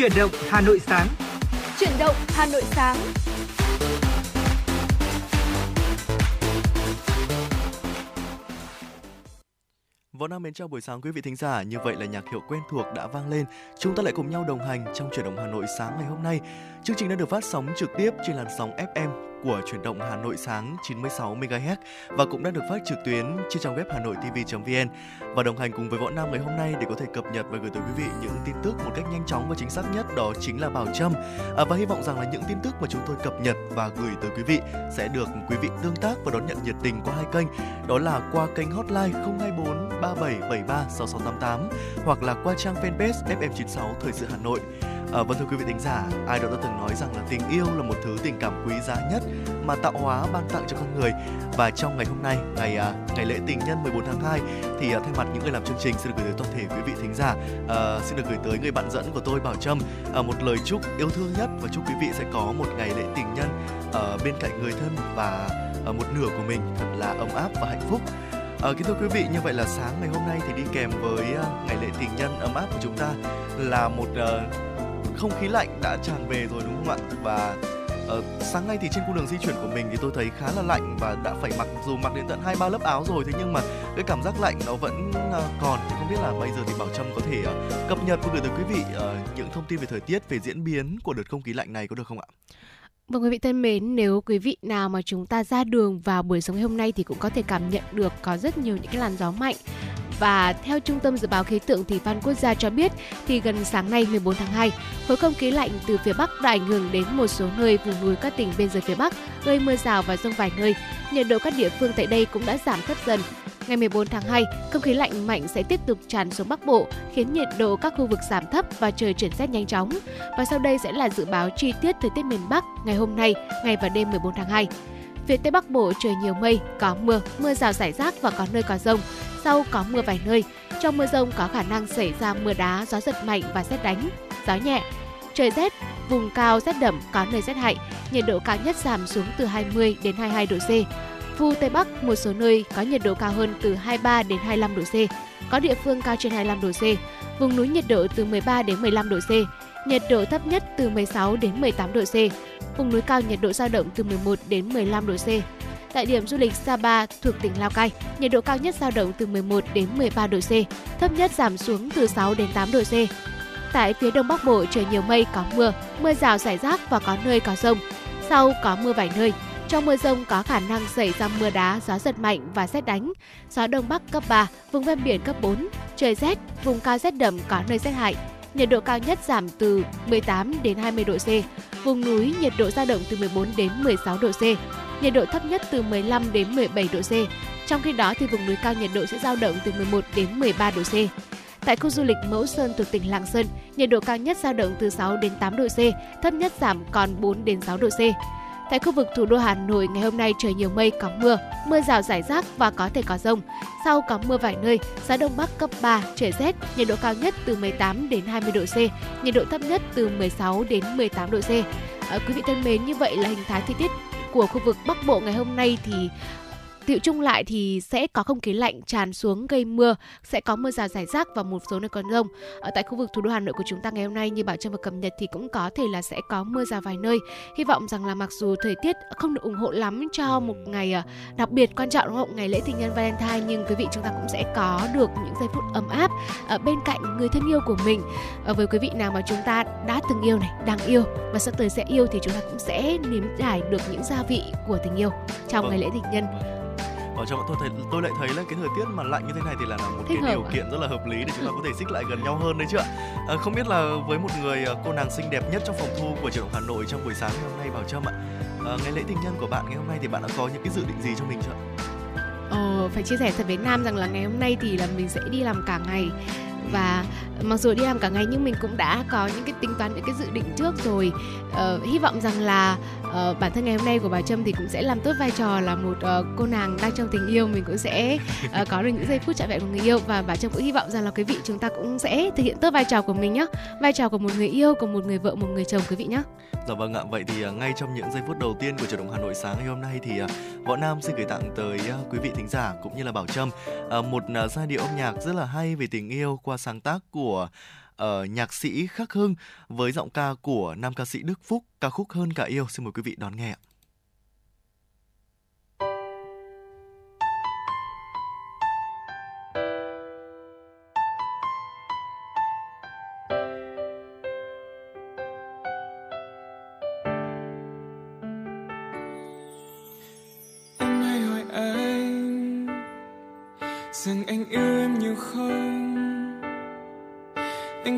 Chuyển động Hà Nội sáng. Chuyển động Hà Nội sáng. Võ Nam mến chào buổi sáng quý vị thính giả. Như vậy là nhạc hiệu quen thuộc đã vang lên. Chúng ta lại cùng nhau đồng hành trong chuyển động Hà Nội sáng ngày hôm nay. Chương trình đã được phát sóng trực tiếp trên làn sóng FM của chuyển động Hà Nội sáng 96 MHz và cũng đã được phát trực tuyến trên trang web hà nội tv.vn và đồng hành cùng với Võ Nam ngày hôm nay để có thể cập nhật và gửi tới quý vị những tin tức một cách nhanh chóng và chính xác nhất đó chính là Bảo Trâm. À, và hy vọng rằng là những tin tức mà chúng tôi cập nhật và gửi tới quý vị sẽ được quý vị tương tác và đón nhận nhiệt tình qua hai kênh. Đó là qua kênh hotline 024 3773 6688 hoặc là qua trang fanpage FM96 Thời sự Hà Nội. À, vâng thưa quý vị thính giả, ai đó đã từng nói rằng là tình yêu là một thứ tình cảm quý giá nhất mà tạo hóa ban tặng cho con người. Và trong ngày hôm nay, ngày à, ngày lễ tình nhân 14 tháng 2 thì à, thay mặt những người làm chương trình xin được gửi tới toàn thể quý vị thính giả, à, xin được gửi tới người bạn dẫn của tôi Bảo Trâm à, một lời chúc yêu thương nhất và chúc quý vị sẽ có một ngày lễ tình nhân ở bên cạnh người thân và à, một nửa của mình thật là ấm áp và hạnh phúc. À, kính thưa quý vị, như vậy là sáng ngày hôm nay thì đi kèm với ngày lễ tình nhân ấm áp của chúng ta là một uh, không khí lạnh đã tràn về rồi đúng không ạ? Và uh, sáng nay thì trên cung đường di chuyển của mình thì tôi thấy khá là lạnh và đã phải mặc dù mặc đến tận hai ba lớp áo rồi thế nhưng mà cái cảm giác lạnh nó vẫn uh, còn. Thì không biết là bây giờ thì bảo trâm có thể uh, cập nhật và gửi tới quý vị uh, những thông tin về thời tiết về diễn biến của đợt không khí lạnh này có được không ạ? Vâng quý vị thân mến, nếu quý vị nào mà chúng ta ra đường vào buổi sáng ngày hôm nay thì cũng có thể cảm nhận được có rất nhiều những cái làn gió mạnh và theo Trung tâm Dự báo Khí tượng Thủy văn Quốc gia cho biết thì gần sáng nay 14 tháng 2, khối không khí lạnh từ phía Bắc đã ảnh hưởng đến một số nơi vùng núi các tỉnh biên giới phía Bắc, gây mưa rào và rông vài nơi. Nhiệt độ các địa phương tại đây cũng đã giảm thấp dần. Ngày 14 tháng 2, không khí lạnh mạnh sẽ tiếp tục tràn xuống Bắc Bộ, khiến nhiệt độ các khu vực giảm thấp và trời chuyển rét nhanh chóng. Và sau đây sẽ là dự báo chi tiết thời tiết miền Bắc ngày hôm nay, ngày và đêm 14 tháng 2. Phía Tây Bắc Bộ trời nhiều mây, có mưa, mưa rào rải rác và có nơi có rông sau có mưa vài nơi. Trong mưa rông có khả năng xảy ra mưa đá, gió giật mạnh và xét đánh, gió nhẹ. Trời rét, vùng cao rét đậm có nơi rét hại, nhiệt độ cao nhất giảm xuống từ 20 đến 22 độ C. Phu Tây Bắc một số nơi có nhiệt độ cao hơn từ 23 đến 25 độ C, có địa phương cao trên 25 độ C. Vùng núi nhiệt độ từ 13 đến 15 độ C, nhiệt độ thấp nhất từ 16 đến 18 độ C. Vùng núi cao nhiệt độ dao động từ 11 đến 15 độ C. Tại điểm du lịch Sapa thuộc tỉnh Lào Cai, nhiệt độ cao nhất dao động từ 11 đến 13 độ C, thấp nhất giảm xuống từ 6 đến 8 độ C. Tại phía Đông Bắc Bộ trời nhiều mây có mưa, mưa rào rải rác và có nơi có rông. Sau có mưa vài nơi. Trong mưa rông có khả năng xảy ra mưa đá, gió giật mạnh và xét đánh. Gió Đông Bắc cấp 3, vùng ven biển cấp 4. Trời rét, vùng cao rét đậm có nơi rét hại. Nhiệt độ cao nhất giảm từ 18 đến 20 độ C. Vùng núi nhiệt độ dao động từ 14 đến 16 độ C nhiệt độ thấp nhất từ 15 đến 17 độ C. Trong khi đó thì vùng núi cao nhiệt độ sẽ dao động từ 11 đến 13 độ C. Tại khu du lịch Mẫu Sơn thuộc tỉnh Lạng Sơn, nhiệt độ cao nhất dao động từ 6 đến 8 độ C, thấp nhất giảm còn 4 đến 6 độ C. Tại khu vực thủ đô Hà Nội ngày hôm nay trời nhiều mây có mưa, mưa rào rải rác và có thể có rông. Sau có mưa vài nơi, gió đông bắc cấp 3, trời rét, nhiệt độ cao nhất từ 18 đến 20 độ C, nhiệt độ thấp nhất từ 16 đến 18 độ C. À, quý vị thân mến, như vậy là hình thái thời tiết của khu vực Bắc Bộ ngày hôm nay thì Tiệu chung lại thì sẽ có không khí lạnh tràn xuống gây mưa, sẽ có mưa rào rải rác và một số nơi còn rông. Ở tại khu vực thủ đô Hà Nội của chúng ta ngày hôm nay như Bảo Trâm vừa cập nhật thì cũng có thể là sẽ có mưa rào vài nơi. Hy vọng rằng là mặc dù thời tiết không được ủng hộ lắm cho một ngày à, đặc biệt quan trọng đúng không? Ngày lễ tình nhân Valentine nhưng quý vị chúng ta cũng sẽ có được những giây phút ấm áp ở bên cạnh người thân yêu của mình. Với quý vị nào mà chúng ta đã từng yêu này, đang yêu và sắp tới sẽ yêu thì chúng ta cũng sẽ nếm trải được những gia vị của tình yêu trong ngày lễ tình nhân ở trong tôi thấy tôi lại thấy là cái thời tiết mà lạnh như thế này thì là một Thích cái điều à? kiện rất là hợp lý để chúng ta có thể xích lại gần nhau hơn đấy chứ ạ. À, không biết là với một người à, cô nàng xinh đẹp nhất trong phòng thu của trường Hà Nội trong buổi sáng ngày hôm nay bảo trâm ạ. À, ngày lễ tình nhân của bạn ngày hôm nay thì bạn đã có những cái dự định gì cho mình chưa Ờ, phải chia sẻ thật với Nam rằng là ngày hôm nay thì là mình sẽ đi làm cả ngày. Và mặc dù đi làm cả ngày nhưng mình cũng đã có những cái tính toán những cái dự định trước rồi. Uh, hy vọng rằng là uh, bản thân ngày hôm nay của bà Trâm thì cũng sẽ làm tốt vai trò là một uh, cô nàng đang trong tình yêu. Mình cũng sẽ uh, có được những giây phút trọn vẹn của người yêu và bà Trâm cũng hy vọng rằng là quý vị chúng ta cũng sẽ thực hiện tốt vai trò của mình nhé vai trò của một người yêu của một người vợ một người chồng quý vị nhé Dạ vâng ạ, vậy thì ngay trong những giây phút đầu tiên của chuyển động Hà Nội sáng ngày hôm nay thì Võ Nam xin gửi tặng tới quý vị thính giả cũng như là Bảo Trâm một giai điệu âm nhạc rất là hay về tình yêu qua sáng tác của uh, ở nhạc sĩ Khắc Hưng với giọng ca của nam ca sĩ Đức Phúc, ca khúc Hơn cả yêu. Xin mời quý vị đón nghe ạ.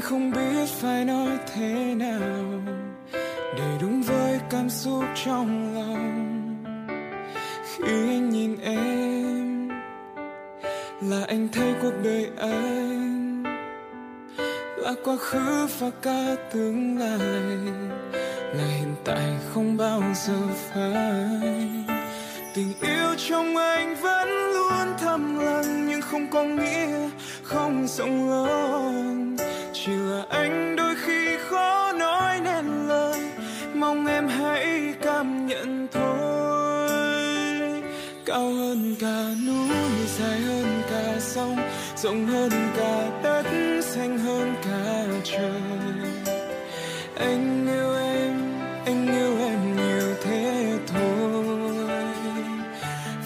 Không biết phải nói thế nào để đúng với cảm xúc trong lòng. Khi anh nhìn em, là anh thấy cuộc đời anh là quá khứ và cả tương lai, là hiện tại không bao giờ phải tình yêu trong anh vẫn luôn thầm lặng nhưng không có nghĩa không rộng lớn chỉ là anh, đôi khi khó nói nên lời. Mong em hãy cảm nhận thôi. Cao hơn cả núi, dài hơn cả sông, rộng hơn cả đất, xanh hơn cả trời. Anh yêu em, anh yêu em nhiều thế thôi.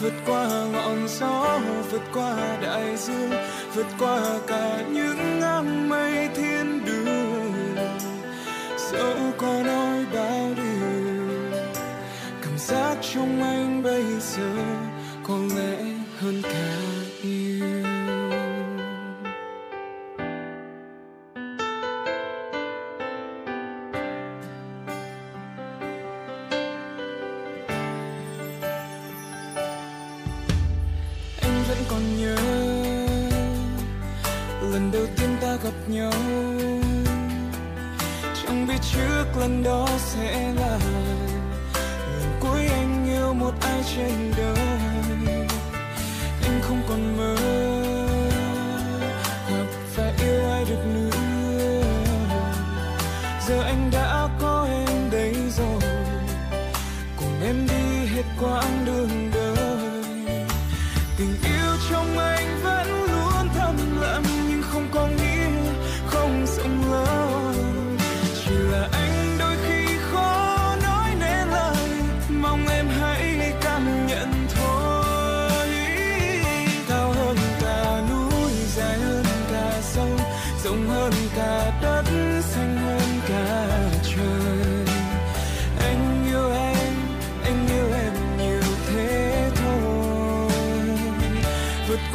Vượt qua ngọn gió, vượt qua đại dương, vượt qua cả những áng mây. Giác trong anh bây giờ có lẽ hơn cả.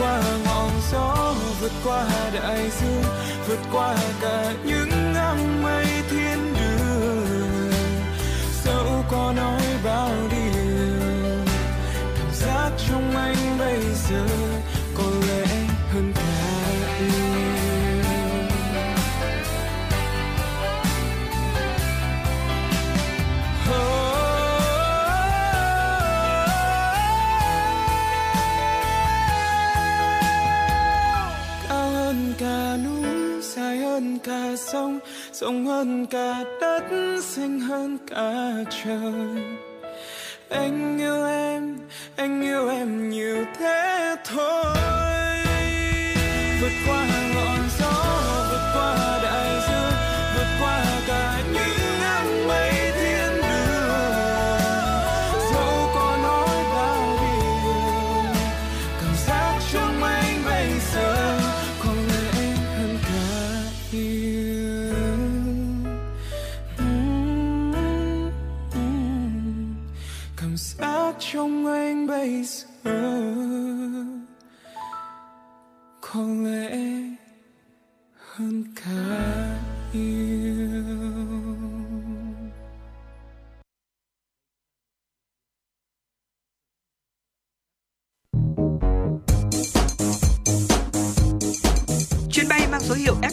Qua ngọn gió, vượt qua đại dương, vượt qua cả những áng mây thiên đường. Dẫu có nói bao điều, cảm giác trong anh bây giờ rộng hơn cả đất, xanh hơn cả trời. Anh yêu em, anh yêu em nhiều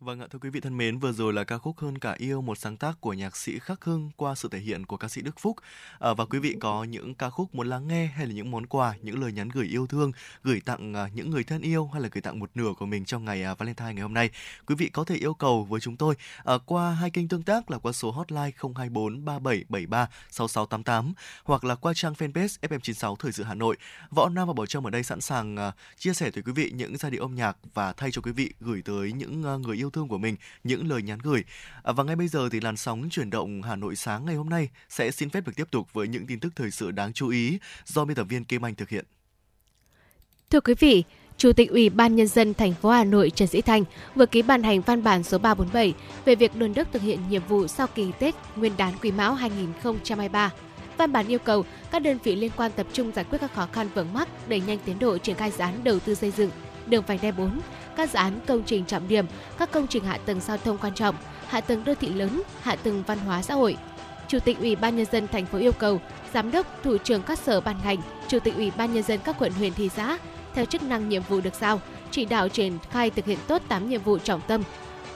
Vâng ạ, thưa quý vị thân mến, vừa rồi là ca khúc Hơn cả yêu, một sáng tác của nhạc sĩ Khắc Hưng qua sự thể hiện của ca sĩ Đức Phúc. À, và quý vị có những ca khúc muốn lắng nghe hay là những món quà, những lời nhắn gửi yêu thương, gửi tặng à, những người thân yêu hay là gửi tặng một nửa của mình trong ngày à, Valentine ngày hôm nay, quý vị có thể yêu cầu với chúng tôi à, qua hai kênh tương tác là qua số hotline 024 3773 6688 hoặc là qua trang fanpage FM96 Thời sự Hà Nội. Võ Nam và Bảo Trâm ở đây sẵn sàng à, chia sẻ tới quý vị những giai điệu âm nhạc và thay cho quý vị gửi tới những à, người yêu thương của mình những lời nhắn gửi. À, và ngay bây giờ thì làn sóng chuyển động Hà Nội sáng ngày hôm nay sẽ xin phép được tiếp tục với những tin tức thời sự đáng chú ý do biên tập viên Kim Anh thực hiện. Thưa quý vị, Chủ tịch Ủy ban Nhân dân thành phố Hà Nội Trần Sĩ Thanh vừa ký ban hành văn bản số 347 về việc đôn đốc thực hiện nhiệm vụ sau kỳ Tết Nguyên đán Quý Mão 2023. Văn bản yêu cầu các đơn vị liên quan tập trung giải quyết các khó khăn vướng mắc, đẩy nhanh tiến độ triển khai dự án đầu tư xây dựng đường vành đai 4, các dự án công trình trọng điểm, các công trình hạ tầng giao thông quan trọng, hạ tầng đô thị lớn, hạ tầng văn hóa xã hội. Chủ tịch Ủy ban nhân dân thành phố yêu cầu giám đốc, thủ trưởng các sở ban ngành, chủ tịch Ủy ban nhân dân các quận huyện thị xã theo chức năng nhiệm vụ được giao, chỉ đạo triển khai thực hiện tốt 8 nhiệm vụ trọng tâm.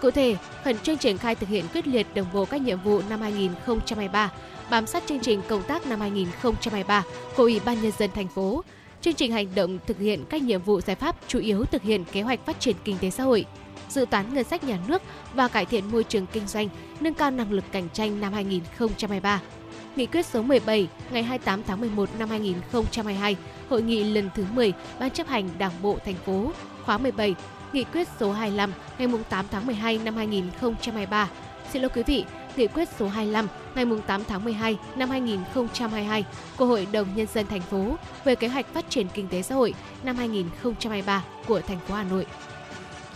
Cụ thể, khẩn trương triển khai thực hiện quyết liệt đồng bộ các nhiệm vụ năm 2023, bám sát chương trình công tác năm 2023 của Ủy ban nhân dân thành phố, chương trình hành động thực hiện các nhiệm vụ giải pháp chủ yếu thực hiện kế hoạch phát triển kinh tế xã hội, dự toán ngân sách nhà nước và cải thiện môi trường kinh doanh, nâng cao năng lực cạnh tranh năm 2023. Nghị quyết số 17 ngày 28 tháng 11 năm 2022, hội nghị lần thứ 10 Ban chấp hành Đảng bộ thành phố khóa 17, Nghị quyết số 25 ngày 8 tháng 12 năm 2023. Xin lỗi quý vị, Nghị quyết số 25 ngày 8 tháng 12 năm 2022 của Hội đồng Nhân dân thành phố về kế hoạch phát triển kinh tế xã hội năm 2023 của thành phố Hà Nội.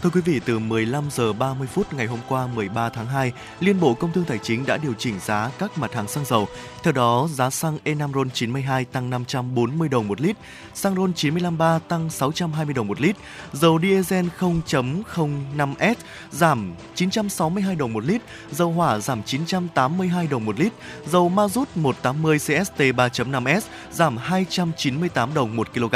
Thưa quý vị, từ 15 giờ 30 phút ngày hôm qua 13 tháng 2, Liên Bộ Công Thương Tài chính đã điều chỉnh giá các mặt hàng xăng dầu. Theo đó, giá xăng E5 RON 92 tăng 540 đồng một lít, xăng RON 953 tăng 620 đồng một lít, dầu diesel 0.05S giảm 962 đồng một lít, dầu hỏa giảm 982 đồng một lít, dầu ma rút 180 CST 3.5S giảm 298 đồng một kg.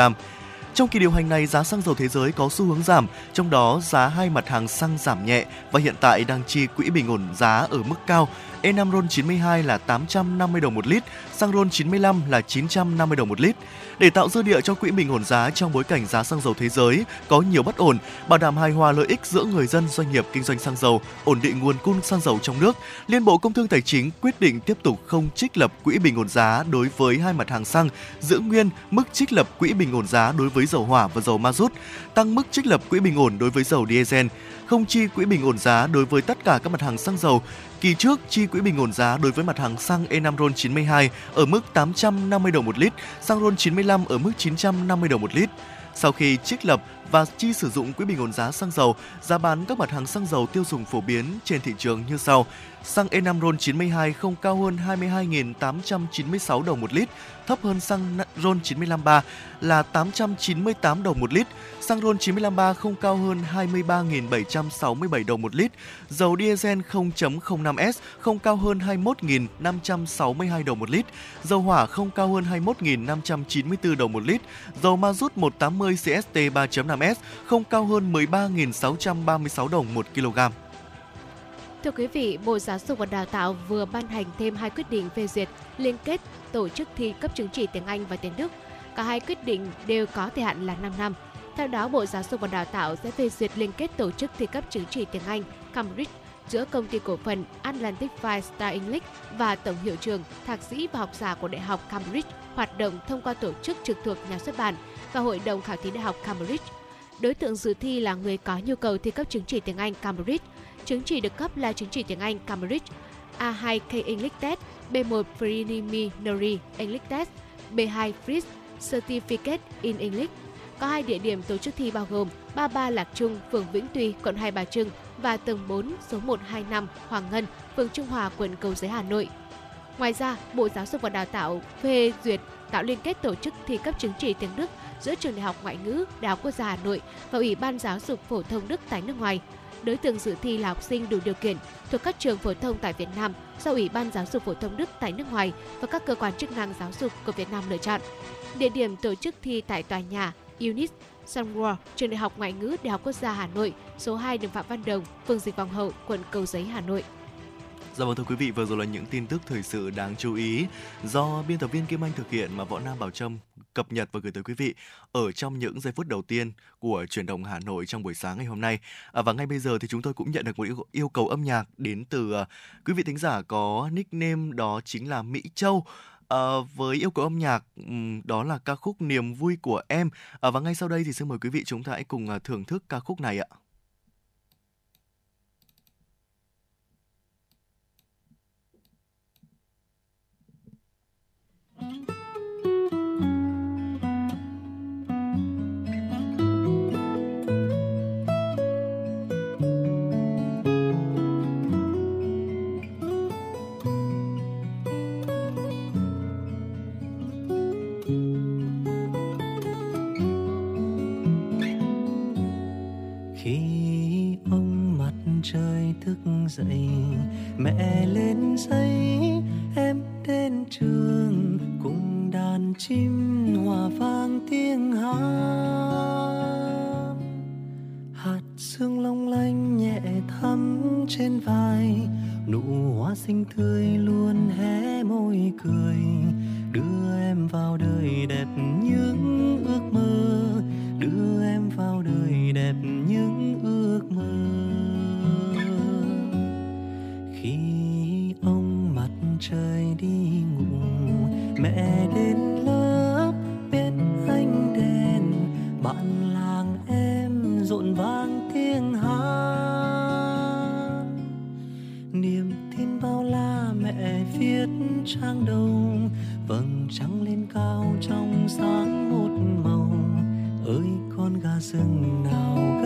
Trong kỳ điều hành này, giá xăng dầu thế giới có xu hướng giảm, trong đó giá hai mặt hàng xăng giảm nhẹ và hiện tại đang chi quỹ bình ổn giá ở mức cao. E5 RON 92 là 850 đồng một lít, xăng RON 95 là 950 đồng một lít. Để tạo dư địa cho quỹ bình ổn giá trong bối cảnh giá xăng dầu thế giới có nhiều bất ổn, bảo đảm hài hòa lợi ích giữa người dân, doanh nghiệp kinh doanh xăng dầu, ổn định nguồn cung xăng dầu trong nước, Liên Bộ Công Thương Tài chính quyết định tiếp tục không trích lập quỹ bình ổn giá đối với hai mặt hàng xăng, giữ nguyên mức trích lập quỹ bình ổn giá đối với dầu hỏa và dầu ma rút, tăng mức trích lập quỹ bình ổn đối với dầu diesel, không chi quỹ bình ổn giá đối với tất cả các mặt hàng xăng dầu. Kỳ trước chi quỹ bình ổn giá đối với mặt hàng xăng E5 RON 92 ở mức 850 đồng một lít, xăng RON 95 ở mức 950 đồng một lít. Sau khi trích lập và chi sử dụng quỹ bình ổn giá xăng dầu, giá bán các mặt hàng xăng dầu tiêu dùng phổ biến trên thị trường như sau. Xăng E5 RON 92 không cao hơn 22.896 đồng một lít, thấp hơn xăng RON953 là 898 đồng một lít. Xăng RON953 không cao hơn 23.767 đồng một lít. Dầu diesel 0.05S không cao hơn 21.562 đồng một lít. Dầu hỏa không cao hơn 21.594 đồng một lít. Dầu ma rút 180 CST 3.5S không cao hơn 13.636 đồng một kg. Thưa quý vị, Bộ Giáo dục và Đào tạo vừa ban hành thêm hai quyết định phê duyệt liên kết tổ chức thi cấp chứng chỉ tiếng Anh và tiếng Đức. Cả hai quyết định đều có thời hạn là 5 năm. Theo đó, Bộ Giáo dục và Đào tạo sẽ phê duyệt liên kết tổ chức thi cấp chứng chỉ tiếng Anh Cambridge giữa công ty cổ phần Atlantic Five Star English và tổng hiệu trường thạc sĩ và học giả của Đại học Cambridge hoạt động thông qua tổ chức trực thuộc nhà xuất bản và Hội đồng khảo thí Đại học Cambridge. Đối tượng dự thi là người có nhu cầu thi cấp chứng chỉ tiếng Anh Cambridge. Chứng chỉ được cấp là chứng chỉ tiếng Anh Cambridge, A2K English Test, B1 Preliminary English Test, B2 Fritz Certificate in English. Có hai địa điểm tổ chức thi bao gồm 33 Lạc Trung, phường Vĩnh Tuy, quận Hai Bà Trưng và tầng 4, số 125 Hoàng Ngân, phường Trung Hòa, quận Cầu Giấy, Hà Nội. Ngoài ra, Bộ Giáo dục và Đào tạo phê duyệt tạo liên kết tổ chức thi cấp chứng chỉ tiếng Đức giữa Trường Đại học Ngoại ngữ Đại học Quốc gia Hà Nội và Ủy ban Giáo dục Phổ thông Đức tại nước ngoài. Đối tượng dự thi là học sinh đủ điều kiện thuộc các trường phổ thông tại Việt Nam do Ủy ban Giáo dục Phổ thông Đức tại nước ngoài và các cơ quan chức năng giáo dục của Việt Nam lựa chọn. Địa điểm tổ chức thi tại tòa nhà Unit Sunworld, trường Đại học Ngoại ngữ Đại học Quốc gia Hà Nội, số 2 đường Phạm Văn Đồng, phường Dịch Vọng Hậu, quận Cầu Giấy, Hà Nội. Dạ vâng thưa quý vị, vừa rồi là những tin tức thời sự đáng chú ý do biên tập viên Kim Anh thực hiện mà Võ Nam Bảo Trâm cập nhật và gửi tới quý vị ở trong những giây phút đầu tiên của chuyển động Hà Nội trong buổi sáng ngày hôm nay. À, và ngay bây giờ thì chúng tôi cũng nhận được một yêu, yêu cầu âm nhạc đến từ uh, quý vị thính giả có nickname đó chính là Mỹ Châu. À, với yêu cầu âm nhạc um, đó là ca khúc Niềm vui của em. À, và ngay sau đây thì xin mời quý vị chúng ta hãy cùng uh, thưởng thức ca khúc này ạ. Dậy. Mẹ lên giấy, em đến trường, cùng đàn chim hòa vang tiếng hát. Hạt sương long lanh nhẹ thắm trên vai, nụ hoa xinh tươi luôn hé môi cười. Đưa em vào đời đẹp viết trang đông vầng trăng lên cao trong sáng một màu. Ơi, con gà rừng nào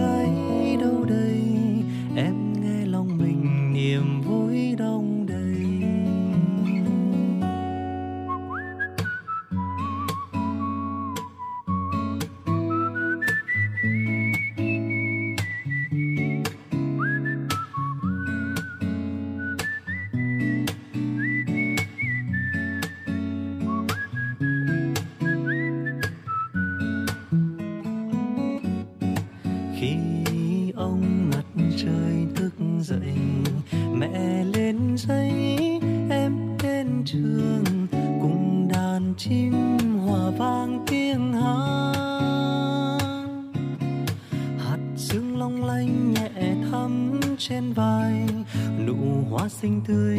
xanh tươi.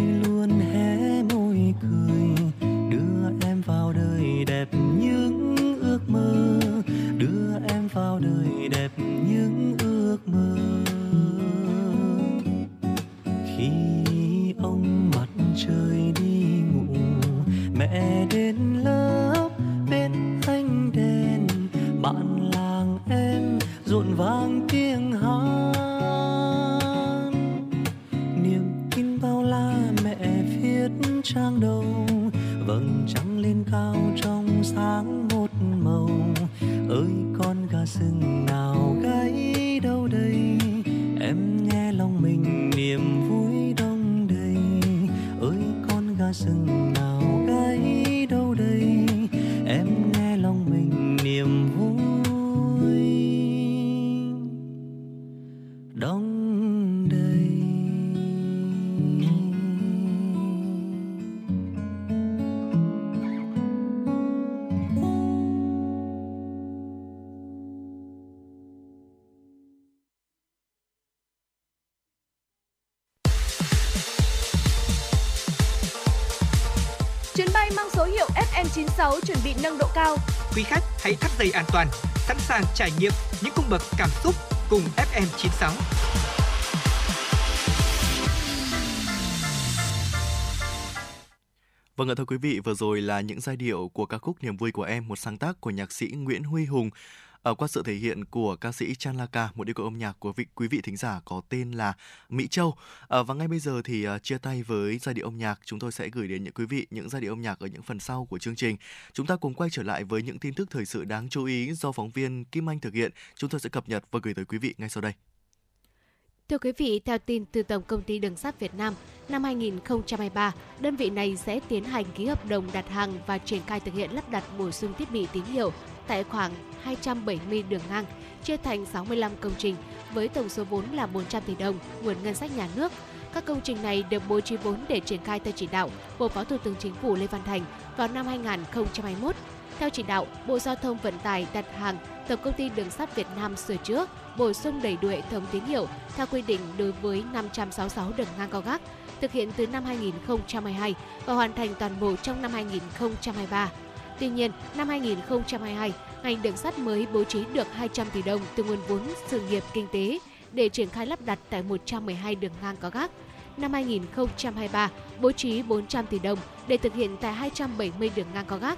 Quý khách hãy thắt dây an toàn, sẵn sàng trải nghiệm những cung bậc cảm xúc cùng FM 96. Vâng ạ thưa quý vị, vừa rồi là những giai điệu của ca khúc Niềm vui của em, một sáng tác của nhạc sĩ Nguyễn Huy Hùng. Ở qua sự thể hiện của ca sĩ Chan Laka, một yêu cầu âm nhạc của vị quý vị thính giả có tên là Mỹ Châu. À, và ngay bây giờ thì uh, chia tay với giai điệu âm nhạc, chúng tôi sẽ gửi đến những quý vị những giai điệu âm nhạc ở những phần sau của chương trình. Chúng ta cùng quay trở lại với những tin tức thời sự đáng chú ý do phóng viên Kim Anh thực hiện. Chúng tôi sẽ cập nhật và gửi tới quý vị ngay sau đây. Thưa quý vị, theo tin từ Tổng công ty Đường sắt Việt Nam, năm 2023, đơn vị này sẽ tiến hành ký hợp đồng đặt hàng và triển khai thực hiện lắp đặt bổ sung thiết bị tín hiệu tại khoảng 270 đường ngang, chia thành 65 công trình với tổng số vốn là 400 tỷ đồng nguồn ngân sách nhà nước. Các công trình này được bố trí vốn để triển khai theo chỉ đạo của Phó Thủ tướng Chính phủ Lê Văn Thành vào năm 2021. Theo chỉ đạo, Bộ Giao thông Vận tải đặt hàng Tổng công ty Đường sắt Việt Nam sửa chữa, bổ sung đầy đủ hệ thống tín hiệu theo quy định đối với 566 đường ngang cao gác, thực hiện từ năm 2022 và hoàn thành toàn bộ trong năm 2023. Tuy nhiên, năm 2022, ngành đường sắt mới bố trí được 200 tỷ đồng từ nguồn vốn sự nghiệp kinh tế để triển khai lắp đặt tại 112 đường ngang có gác. Năm 2023, bố trí 400 tỷ đồng để thực hiện tại 270 đường ngang có gác.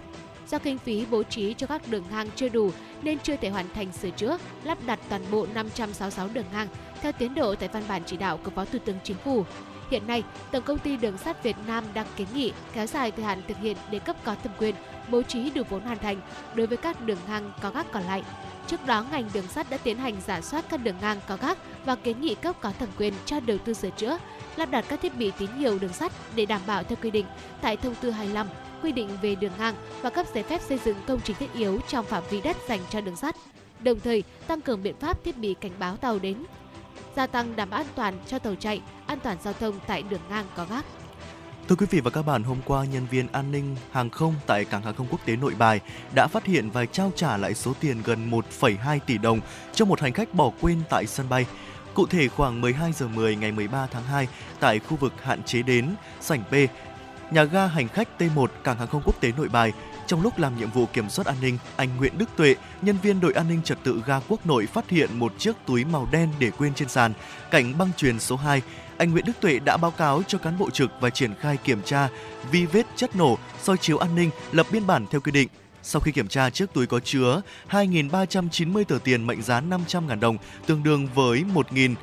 Do kinh phí bố trí cho các đường ngang chưa đủ nên chưa thể hoàn thành sửa chữa, lắp đặt toàn bộ 566 đường ngang theo tiến độ tại văn bản chỉ đạo của Phó Thủ tướng Chính phủ. Hiện nay, Tổng công ty Đường sắt Việt Nam đang kiến nghị kéo dài thời hạn thực hiện để cấp có thẩm quyền bố trí đủ vốn hoàn thành đối với các đường ngang có gác còn lại. Trước đó, ngành đường sắt đã tiến hành giả soát các đường ngang có gác và kiến nghị cấp có thẩm quyền cho đầu tư sửa chữa, lắp đặt các thiết bị tín hiệu đường sắt để đảm bảo theo quy định tại thông tư 25 quy định về đường ngang và cấp giấy phép xây dựng công trình thiết yếu trong phạm vi đất dành cho đường sắt. Đồng thời, tăng cường biện pháp thiết bị cảnh báo tàu đến, gia tăng đảm bảo an toàn cho tàu chạy, an toàn giao thông tại đường ngang có gác. Thưa quý vị và các bạn, hôm qua nhân viên an ninh hàng không tại cảng hàng không quốc tế Nội Bài đã phát hiện và trao trả lại số tiền gần 1,2 tỷ đồng cho một hành khách bỏ quên tại sân bay. Cụ thể khoảng 12 giờ 10 ngày 13 tháng 2 tại khu vực hạn chế đến sảnh B, nhà ga hành khách T1 cảng hàng không quốc tế Nội Bài trong lúc làm nhiệm vụ kiểm soát an ninh, anh Nguyễn Đức Tuệ, nhân viên đội an ninh trật tự ga Quốc Nội phát hiện một chiếc túi màu đen để quên trên sàn cạnh băng truyền số 2 anh Nguyễn Đức Tuệ đã báo cáo cho cán bộ trực và triển khai kiểm tra vi vết chất nổ, soi chiếu an ninh, lập biên bản theo quy định. Sau khi kiểm tra, chiếc túi có chứa 2.390 tờ tiền mệnh giá 500.000 đồng, tương đương với 1.000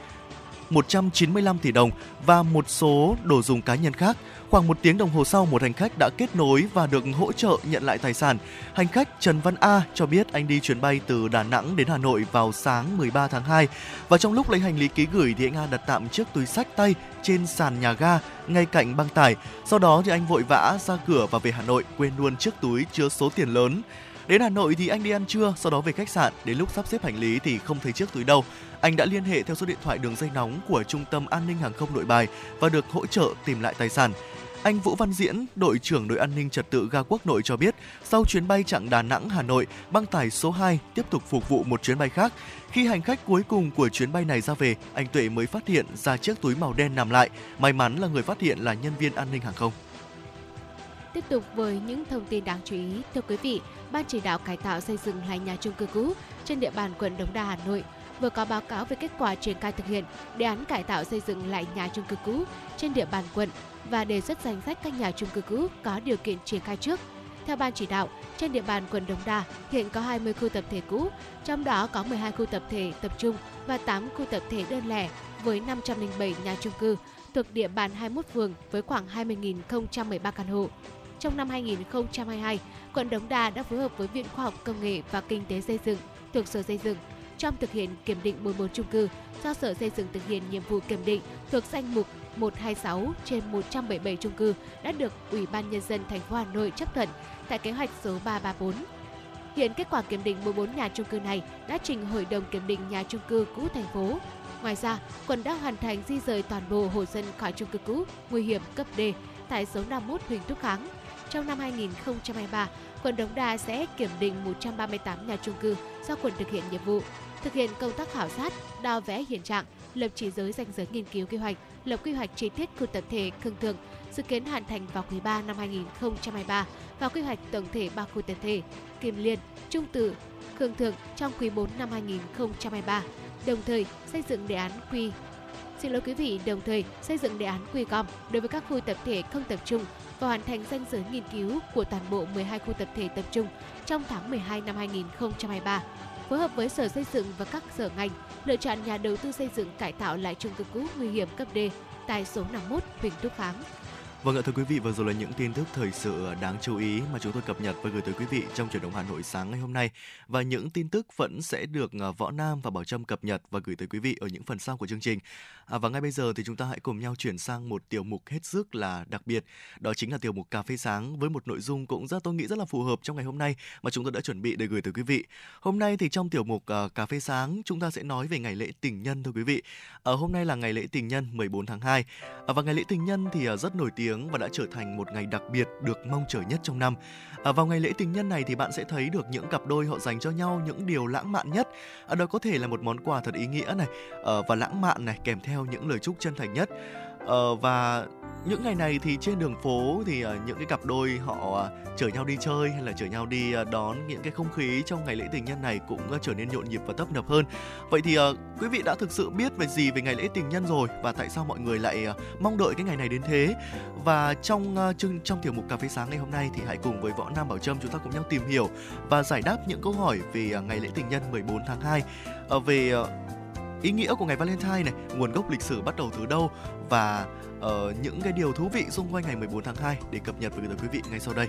195 tỷ đồng và một số đồ dùng cá nhân khác. Khoảng một tiếng đồng hồ sau, một hành khách đã kết nối và được hỗ trợ nhận lại tài sản. Hành khách Trần Văn A cho biết anh đi chuyến bay từ Đà Nẵng đến Hà Nội vào sáng 13 tháng 2 và trong lúc lấy hành lý ký gửi thì anh A đặt tạm chiếc túi sách tay trên sàn nhà ga ngay cạnh băng tải. Sau đó thì anh vội vã ra cửa và về Hà Nội quên luôn chiếc túi chứa số tiền lớn. Đến Hà Nội thì anh đi ăn trưa, sau đó về khách sạn. Đến lúc sắp xếp hành lý thì không thấy chiếc túi đâu. Anh đã liên hệ theo số điện thoại đường dây nóng của Trung tâm An ninh Hàng không Nội Bài và được hỗ trợ tìm lại tài sản. Anh Vũ Văn Diễn, đội trưởng đội an ninh trật tự ga Quốc Nội cho biết, sau chuyến bay chặng Đà Nẵng Hà Nội, băng tải số 2 tiếp tục phục vụ một chuyến bay khác. Khi hành khách cuối cùng của chuyến bay này ra về, anh Tuệ mới phát hiện ra chiếc túi màu đen nằm lại. May mắn là người phát hiện là nhân viên an ninh hàng không. Tiếp tục với những thông tin đáng chú ý, thưa quý vị, Ban chỉ đạo cải tạo xây dựng lại nhà chung cư cũ trên địa bàn quận Đống Đa, Hà Nội vừa có báo cáo về kết quả triển khai thực hiện đề án cải tạo xây dựng lại nhà chung cư cũ trên địa bàn quận và đề xuất danh sách các nhà chung cư cũ có điều kiện triển khai trước. Theo ban chỉ đạo, trên địa bàn quận Đống Đa hiện có 20 khu tập thể cũ, trong đó có 12 khu tập thể tập trung và 8 khu tập thể đơn lẻ với 507 nhà chung cư thuộc địa bàn 21 phường với khoảng 20.013 căn hộ. Trong năm 2022, quận Đống Đa đã phối hợp với Viện Khoa học Công nghệ và Kinh tế Xây dựng thuộc Sở Xây dựng trong thực hiện kiểm định 11 chung cư do Sở Xây dựng thực hiện nhiệm vụ kiểm định thuộc danh mục 126 trên 177 chung cư đã được Ủy ban nhân dân thành phố Hà Nội chấp thuận tại kế hoạch số 334. Hiện kết quả kiểm định 14 nhà chung cư này đã trình Hội đồng kiểm định nhà chung cư cũ thành phố. Ngoài ra, quận đã hoàn thành di rời toàn bộ hộ dân khỏi chung cư cũ nguy hiểm cấp D tại số 51 Huỳnh Thúc Kháng. Trong năm 2023, quận Đống Đa sẽ kiểm định 138 nhà chung cư do quận thực hiện nhiệm vụ thực hiện công tác khảo sát, đo vẽ hiện trạng, lập chỉ giới danh giới nghiên cứu quy hoạch, lập quy hoạch chi tiết khu tập thể Khương Thượng, dự kiến hoàn thành vào quý 3 năm 2023 và quy hoạch tổng thể ba khu tập thể Kim Liên, Trung Tử, Khương Thượng trong quý 4 năm 2023. Đồng thời xây dựng đề án quy Xin lỗi quý vị, đồng thời xây dựng đề án quy gom đối với các khu tập thể không tập trung và hoàn thành danh giới nghiên cứu của toàn bộ 12 khu tập thể tập trung trong tháng 12 năm 2023 phối hợp với Sở Xây dựng và các sở ngành, lựa chọn nhà đầu tư xây dựng cải tạo lại chung cư cũ nguy hiểm cấp D tại số 51 Huỳnh Thúc Kháng. Vâng ạ thưa quý vị, vừa rồi là những tin tức thời sự đáng chú ý mà chúng tôi cập nhật và gửi tới quý vị trong chuyển động Hà Nội sáng ngày hôm nay. Và những tin tức vẫn sẽ được à, Võ Nam và Bảo Trâm cập nhật và gửi tới quý vị ở những phần sau của chương trình. À, và ngay bây giờ thì chúng ta hãy cùng nhau chuyển sang một tiểu mục hết sức là đặc biệt. Đó chính là tiểu mục cà phê sáng với một nội dung cũng rất tôi nghĩ rất là phù hợp trong ngày hôm nay mà chúng tôi đã chuẩn bị để gửi tới quý vị. Hôm nay thì trong tiểu mục uh, cà phê sáng chúng ta sẽ nói về ngày lễ tình nhân thưa quý vị. Ở uh, hôm nay là ngày lễ tình nhân 14 tháng 2. Uh, à, và ngày lễ tình nhân thì uh, rất nổi tiếng và đã trở thành một ngày đặc biệt được mong chờ nhất trong năm. À, vào ngày lễ tình nhân này thì bạn sẽ thấy được những cặp đôi họ dành cho nhau những điều lãng mạn nhất. À, đó có thể là một món quà thật ý nghĩa này à, và lãng mạn này kèm theo những lời chúc chân thành nhất. Ờ, và những ngày này thì trên đường phố thì uh, những cái cặp đôi họ uh, chở nhau đi chơi hay là chở nhau đi uh, đón những cái không khí trong ngày lễ tình nhân này cũng uh, trở nên nhộn nhịp và tấp nập hơn. Vậy thì uh, quý vị đã thực sự biết về gì về ngày lễ tình nhân rồi và tại sao mọi người lại uh, mong đợi cái ngày này đến thế? Và trong uh, chương trong tiểu mục cà phê sáng ngày hôm nay thì hãy cùng với Võ Nam Bảo Trâm chúng ta cùng nhau tìm hiểu và giải đáp những câu hỏi về uh, ngày lễ tình nhân 14 tháng 2 uh, về uh, ý nghĩa của ngày Valentine này, nguồn gốc lịch sử bắt đầu từ đâu và uh, những cái điều thú vị xung quanh ngày 14 tháng 2 để cập nhật với quý vị ngay sau đây.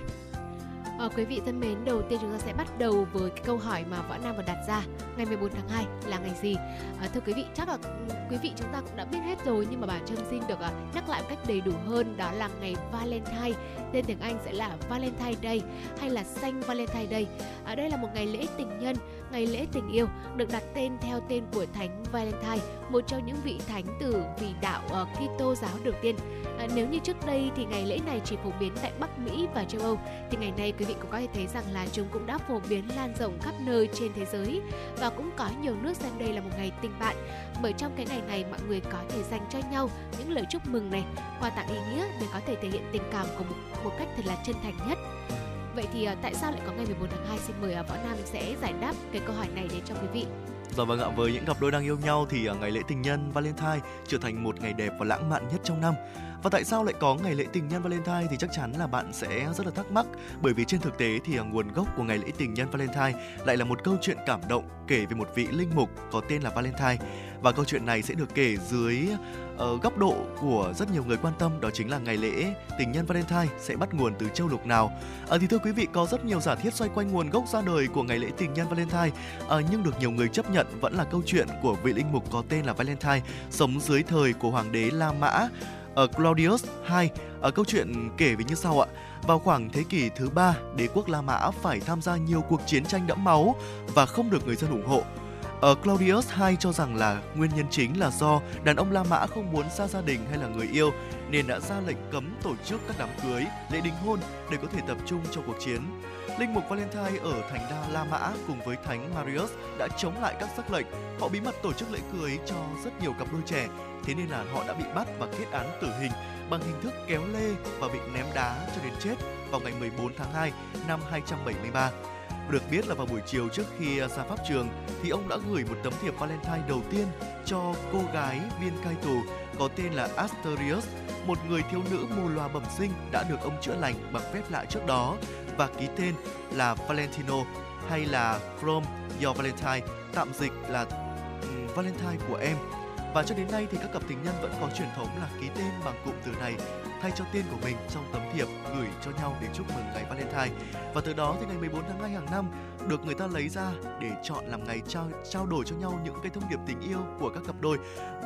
À, quý vị thân mến, đầu tiên chúng ta sẽ bắt đầu với cái câu hỏi mà Võ Nam vừa đặt ra. Ngày 14 tháng 2 là ngày gì? À, thưa quý vị, chắc là ừ, quý vị chúng ta cũng đã biết hết rồi nhưng mà bà Trâm xin được à, nhắc lại một cách đầy đủ hơn đó là ngày Valentine. Tên tiếng Anh sẽ là Valentine Day hay là Saint Valentine Day. À, đây là một ngày lễ tình nhân, ngày lễ tình yêu được đặt tên theo tên của Thánh Valentine, một trong những vị thánh tử vì đạo uh, Kitô giáo đầu tiên. À, nếu như trước đây thì ngày lễ này chỉ phổ biến tại Bắc Mỹ và châu Âu, thì ngày nay quý vị cũng có thể thấy rằng là chúng cũng đã phổ biến lan rộng khắp nơi trên thế giới và cũng có nhiều nước xem đây là một ngày tình bạn bởi trong cái ngày này mọi người có thể dành cho nhau những lời chúc mừng này quà tặng ý nghĩa để có thể thể hiện tình cảm của một, một cách thật là chân thành nhất Vậy thì ờ, tại sao lại có ngày 14 tháng 2? Xin mời ờ, Võ Nam sẽ giải đáp cái câu hỏi này đến cho quý vị. Dạ vâng ạ, với những cặp đôi đang yêu nhau thì ờ, ngày lễ tình nhân Valentine trở thành một ngày đẹp và lãng mạn nhất trong năm. Và tại sao lại có ngày lễ tình nhân Valentine thì chắc chắn là bạn sẽ rất là thắc mắc. Bởi vì trên thực tế thì à, nguồn gốc của ngày lễ tình nhân Valentine lại là một câu chuyện cảm động kể về một vị linh mục có tên là Valentine. Và câu chuyện này sẽ được kể dưới uh, góc độ của rất nhiều người quan tâm đó chính là ngày lễ tình nhân Valentine sẽ bắt nguồn từ châu lục nào. À, thì thưa quý vị có rất nhiều giả thiết xoay quanh nguồn gốc ra đời của ngày lễ tình nhân Valentine à, nhưng được nhiều người chấp nhận vẫn là câu chuyện của vị linh mục có tên là Valentine sống dưới thời của hoàng đế La Mã ở Claudius II. Ở ờ, câu chuyện kể về như sau ạ. Vào khoảng thế kỷ thứ ba, đế quốc La Mã phải tham gia nhiều cuộc chiến tranh đẫm máu và không được người dân ủng hộ. Ở Claudius II cho rằng là nguyên nhân chính là do đàn ông La Mã không muốn xa gia đình hay là người yêu nên đã ra lệnh cấm tổ chức các đám cưới, lễ đính hôn để có thể tập trung cho cuộc chiến. Linh mục Valentine ở thành đa La Mã cùng với thánh Marius đã chống lại các sắc lệnh. Họ bí mật tổ chức lễ cưới cho rất nhiều cặp đôi trẻ, thế nên là họ đã bị bắt và kết án tử hình bằng hình thức kéo lê và bị ném đá cho đến chết vào ngày 14 tháng 2 năm 273. Được biết là vào buổi chiều trước khi ra pháp trường thì ông đã gửi một tấm thiệp Valentine đầu tiên cho cô gái viên cai tù có tên là Asterius, một người thiếu nữ mù loà bẩm sinh đã được ông chữa lành bằng phép lạ trước đó và ký tên là Valentino hay là From Your Valentine, tạm dịch là Valentine của em. Và cho đến nay thì các cặp tình nhân vẫn có truyền thống là ký tên bằng cụm từ này thay cho tên của mình trong tấm thiệp gửi cho nhau để chúc mừng ngày Valentine. Và từ đó thì ngày 14 tháng 2 hàng năm được người ta lấy ra để chọn làm ngày trao trao đổi cho nhau những cái thông điệp tình yêu của các cặp đôi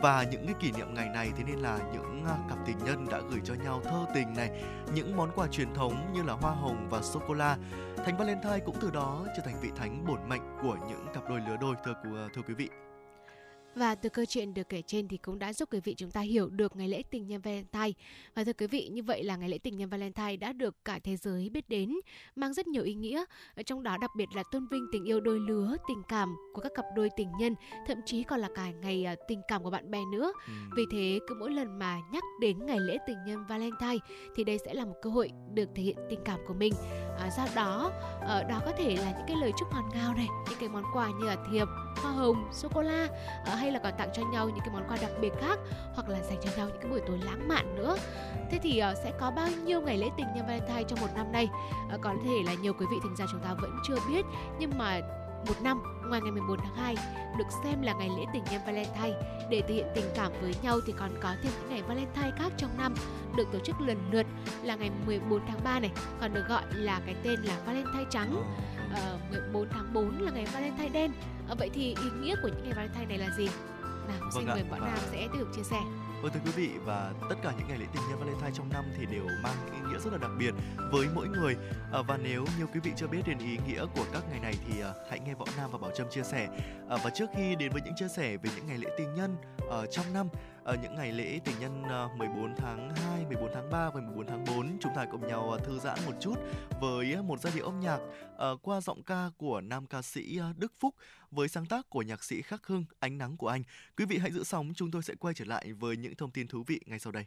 và những cái kỷ niệm ngày này thế nên là những à, cặp tình nhân đã gửi cho nhau thơ tình này, những món quà truyền thống như là hoa hồng và sô cô la. Thánh Valentine cũng từ đó trở thành vị thánh bổn mệnh của những cặp đôi lứa đôi thưa à, thưa quý vị. Và từ câu chuyện được kể trên thì cũng đã giúp quý vị chúng ta hiểu được ngày lễ tình nhân Valentine. Và thưa quý vị, như vậy là ngày lễ tình nhân Valentine đã được cả thế giới biết đến, mang rất nhiều ý nghĩa, trong đó đặc biệt là tôn vinh tình yêu đôi lứa, tình cảm của các cặp đôi tình nhân, thậm chí còn là cả ngày à, tình cảm của bạn bè nữa. Ừ. Vì thế, cứ mỗi lần mà nhắc đến ngày lễ tình nhân Valentine thì đây sẽ là một cơ hội được thể hiện tình cảm của mình. À, do đó, ờ, đó có thể là những cái lời chúc ngọt ngào này, những cái món quà như là thiệp, hoa hồng, sô cô la, à, hay là còn tặng cho nhau những cái món quà đặc biệt khác hoặc là dành cho nhau những cái buổi tối lãng mạn nữa thế thì uh, sẽ có bao nhiêu ngày lễ tình nhân Valentine trong một năm nay uh, có thể là nhiều quý vị thính giả chúng ta vẫn chưa biết nhưng mà một năm ngoài ngày 14 tháng 2 được xem là ngày lễ tình nhân Valentine. Để thể hiện tình cảm với nhau thì còn có thêm những ngày Valentine khác trong năm được tổ chức lần lượt là ngày 14 tháng 3 này, còn được gọi là cái tên là Valentine trắng. Uh, 14 tháng 4 là ngày Valentine đen. Uh, vậy thì ý nghĩa của những ngày Valentine này là gì? Nào, xin vâng mời Võ Nam sẽ tiếp tục chia sẻ. Vâng thưa quý vị và tất cả những ngày lễ tình nhân Valentine trong năm thì đều mang ý nghĩa rất là đặc biệt với mỗi người à, và nếu như quý vị chưa biết đến ý nghĩa của các ngày này thì à, hãy nghe Võ Nam và Bảo Trâm chia sẻ à, và trước khi đến với những chia sẻ về những ngày lễ tình nhân trong năm ở những ngày lễ tình nhân 14 tháng 2, 14 tháng 3 và 14 tháng 4 chúng ta cùng nhau ờ, thư giãn một chút với ờ, một giai điệu âm nhạc qua giọng ca của nam ca sĩ Đức Phúc với sáng tác của nhạc sĩ Khắc Hưng Ánh nắng của anh. Quý vị hãy giữ sóng, chúng tôi sẽ quay trở lại với những thông tin thú vị ngay sau đây.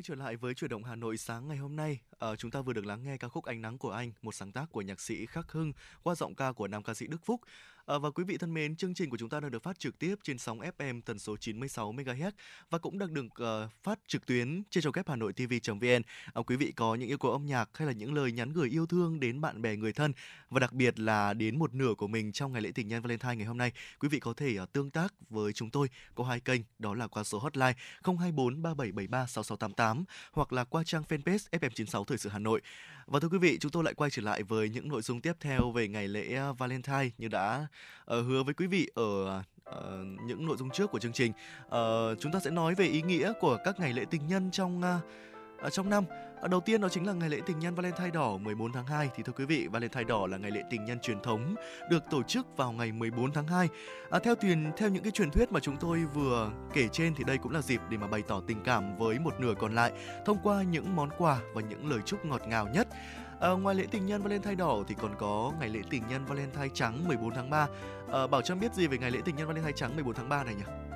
quay trở lại với chuyển động Hà Nội sáng ngày hôm nay. À, chúng ta vừa được lắng nghe ca khúc Ánh nắng của anh, một sáng tác của nhạc sĩ Khắc Hưng qua giọng ca của nam ca sĩ Đức Phúc. À, và quý vị thân mến, chương trình của chúng ta đang được phát trực tiếp trên sóng FM tần số 96 MHz và cũng đang được uh, phát trực tuyến trên trang web Hà Nội TV.vn. À, ờ, quý vị có những yêu cầu âm nhạc hay là những lời nhắn gửi yêu thương đến bạn bè người thân và đặc biệt là đến một nửa của mình trong ngày lễ tình nhân Valentine ngày hôm nay, quý vị có thể uh, tương tác với chúng tôi có hai kênh đó là qua số hotline 024 3773 6688 hoặc là qua trang fanpage FM96 Thời sự Hà Nội. Và thưa quý vị, chúng tôi lại quay trở lại với những nội dung tiếp theo về ngày lễ à, Valentine như đã uh, hứa với quý vị ở uh, những nội dung trước của chương trình. Uh, chúng ta sẽ nói về ý nghĩa của các ngày lễ tình nhân trong uh, Ờ, trong năm. Ờ, đầu tiên đó chính là ngày lễ tình nhân Valentine đỏ 14 tháng 2 thì thưa quý vị, Valentine đỏ là ngày lễ tình nhân truyền thống được tổ chức vào ngày 14 tháng 2. À, ờ, theo truyền theo những cái truyền thuyết mà chúng tôi vừa kể trên thì đây cũng là dịp để mà bày tỏ tình cảm với một nửa còn lại thông qua những món quà và những lời chúc ngọt ngào nhất. À, ngoài lễ tình nhân Valentine đỏ thì còn có ngày lễ tình nhân Valentine trắng 14 tháng 3. À, Bảo Trâm biết gì về ngày lễ tình nhân Valentine trắng 14 tháng 3 này nhỉ?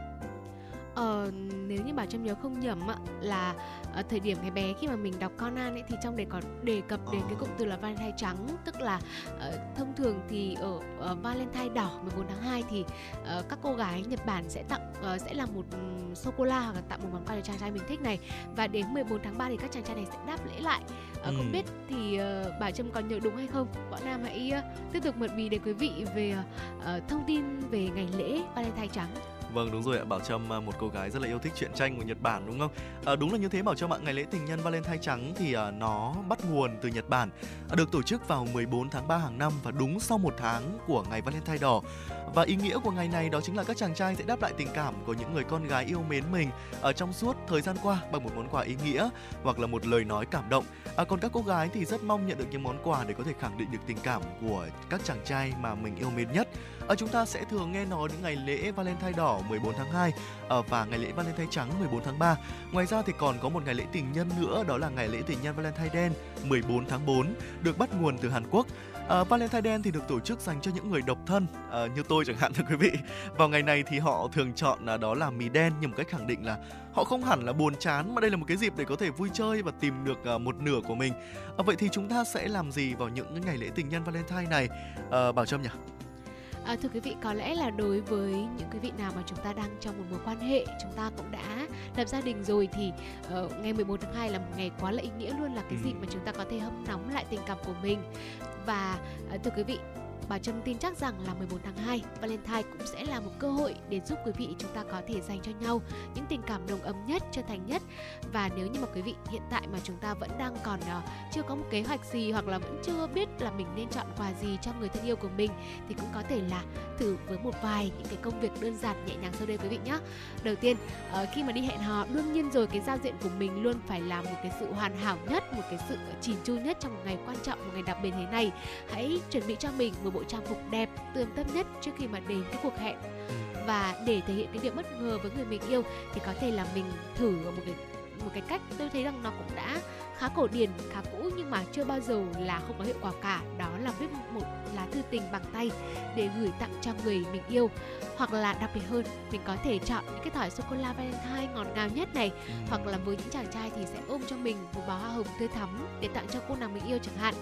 Ờ, nếu như bảo trâm nhớ không nhầm ạ là ở thời điểm ngày bé khi mà mình đọc Conan ấy thì trong đấy có đề cập đến cái cụm từ là Valentine trắng tức là uh, thông thường thì ở uh, Valentine đỏ 14 tháng 2 thì uh, các cô gái Nhật Bản sẽ tặng uh, sẽ là một sô cô la hoặc là tặng một món quà cho chàng trai mình thích này. Và đến 14 tháng 3 thì các chàng trai này sẽ đáp lễ lại. Uh, ừ. không biết thì uh, bà Trâm còn nhớ đúng hay không? Bọn Nam hãy uh, tiếp tục mật bì để quý vị về uh, thông tin về ngày lễ Valentine trắng Vâng đúng rồi ạ, Bảo Trâm à, một cô gái rất là yêu thích truyện tranh của Nhật Bản đúng không? À, đúng là như thế Bảo Trâm ạ, ngày lễ tình nhân Valentine trắng thì à, nó bắt nguồn từ Nhật Bản, à, được tổ chức vào 14 tháng 3 hàng năm và đúng sau một tháng của ngày Valentine đỏ. Và ý nghĩa của ngày này đó chính là các chàng trai sẽ đáp lại tình cảm của những người con gái yêu mến mình ở trong suốt thời gian qua bằng một món quà ý nghĩa hoặc là một lời nói cảm động. À, còn các cô gái thì rất mong nhận được những món quà để có thể khẳng định được tình cảm của các chàng trai mà mình yêu mến nhất. À, chúng ta sẽ thường nghe nói những ngày lễ Valentine đỏ 14 tháng 2 à, và ngày lễ Valentine trắng 14 tháng 3. Ngoài ra thì còn có một ngày lễ tình nhân nữa đó là ngày lễ tình nhân Valentine đen 14 tháng 4 được bắt nguồn từ Hàn Quốc. Ờ, à, Valentine đen thì được tổ chức dành cho những người độc thân à, như tôi chẳng hạn thưa quý vị. Vào ngày này thì họ thường chọn uh, đó là mì đen như một cách khẳng định là họ không hẳn là buồn chán mà đây là một cái dịp để có thể vui chơi và tìm được à, một nửa của mình. À, vậy thì chúng ta sẽ làm gì vào những ngày lễ tình nhân Valentine này? À, Bảo Trâm nhỉ? À, thưa quý vị, có lẽ là đối với những quý vị nào mà chúng ta đang trong một mối quan hệ, chúng ta cũng đã lập gia đình rồi thì uh, ngày 11 tháng 2 là một ngày quá là ý nghĩa luôn là cái ừ. dịp mà chúng ta có thể hâm nóng lại tình cảm của mình. Và uh, thưa quý vị, Bà Trâm tin chắc rằng là 14 tháng 2, Valentine cũng sẽ là một cơ hội để giúp quý vị chúng ta có thể dành cho nhau những tình cảm nồng ấm nhất, chân thành nhất. Và nếu như mà quý vị hiện tại mà chúng ta vẫn đang còn uh, chưa có một kế hoạch gì hoặc là vẫn chưa biết là mình nên chọn quà gì cho người thân yêu của mình thì cũng có thể là thử với một vài những cái công việc đơn giản nhẹ nhàng sau đây quý vị nhé. Đầu tiên, uh, khi mà đi hẹn hò, đương nhiên rồi cái giao diện của mình luôn phải là một cái sự hoàn hảo nhất, một cái sự chỉn chu nhất trong một ngày quan trọng, một ngày đặc biệt thế này. Hãy chuẩn bị cho mình một bộ trang phục đẹp tươm tất nhất trước khi mà đến cái cuộc hẹn ừ. và để thể hiện cái điều bất ngờ với người mình yêu thì có thể là mình thử một cái một cái cách tôi thấy rằng nó cũng đã khá cổ điển khá cũ nhưng mà chưa bao giờ là không có hiệu quả cả. Đó là viết một lá thư tình bằng tay để gửi tặng cho người mình yêu. Hoặc là đặc biệt hơn mình có thể chọn những cái thỏi sô cô la valentine ngọt ngào nhất này. Ừ. hoặc là với những chàng trai thì sẽ ôm cho mình một bó hoa hồng tươi thắm để tặng cho cô nào mình yêu chẳng hạn.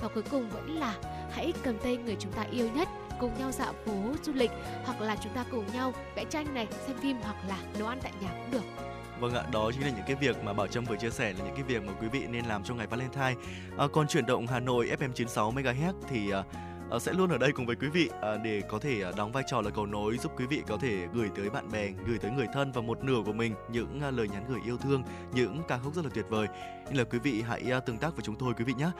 Và cuối cùng vẫn là hãy cầm tay người chúng ta yêu nhất cùng nhau dạo phố du lịch hoặc là chúng ta cùng nhau vẽ tranh này xem phim hoặc là nấu ăn tại nhà cũng được Vâng ạ, đó chính là những cái việc mà Bảo Trâm vừa chia sẻ là những cái việc mà quý vị nên làm trong ngày Valentine. À, còn chuyển động Hà Nội FM 96 MHz thì à, à, sẽ luôn ở đây cùng với quý vị à, để có thể à, đóng vai trò là cầu nối giúp quý vị có thể gửi tới bạn bè, gửi tới người thân và một nửa của mình những lời nhắn gửi yêu thương, những ca khúc rất là tuyệt vời. Nên là quý vị hãy tương tác với chúng tôi quý vị nhé.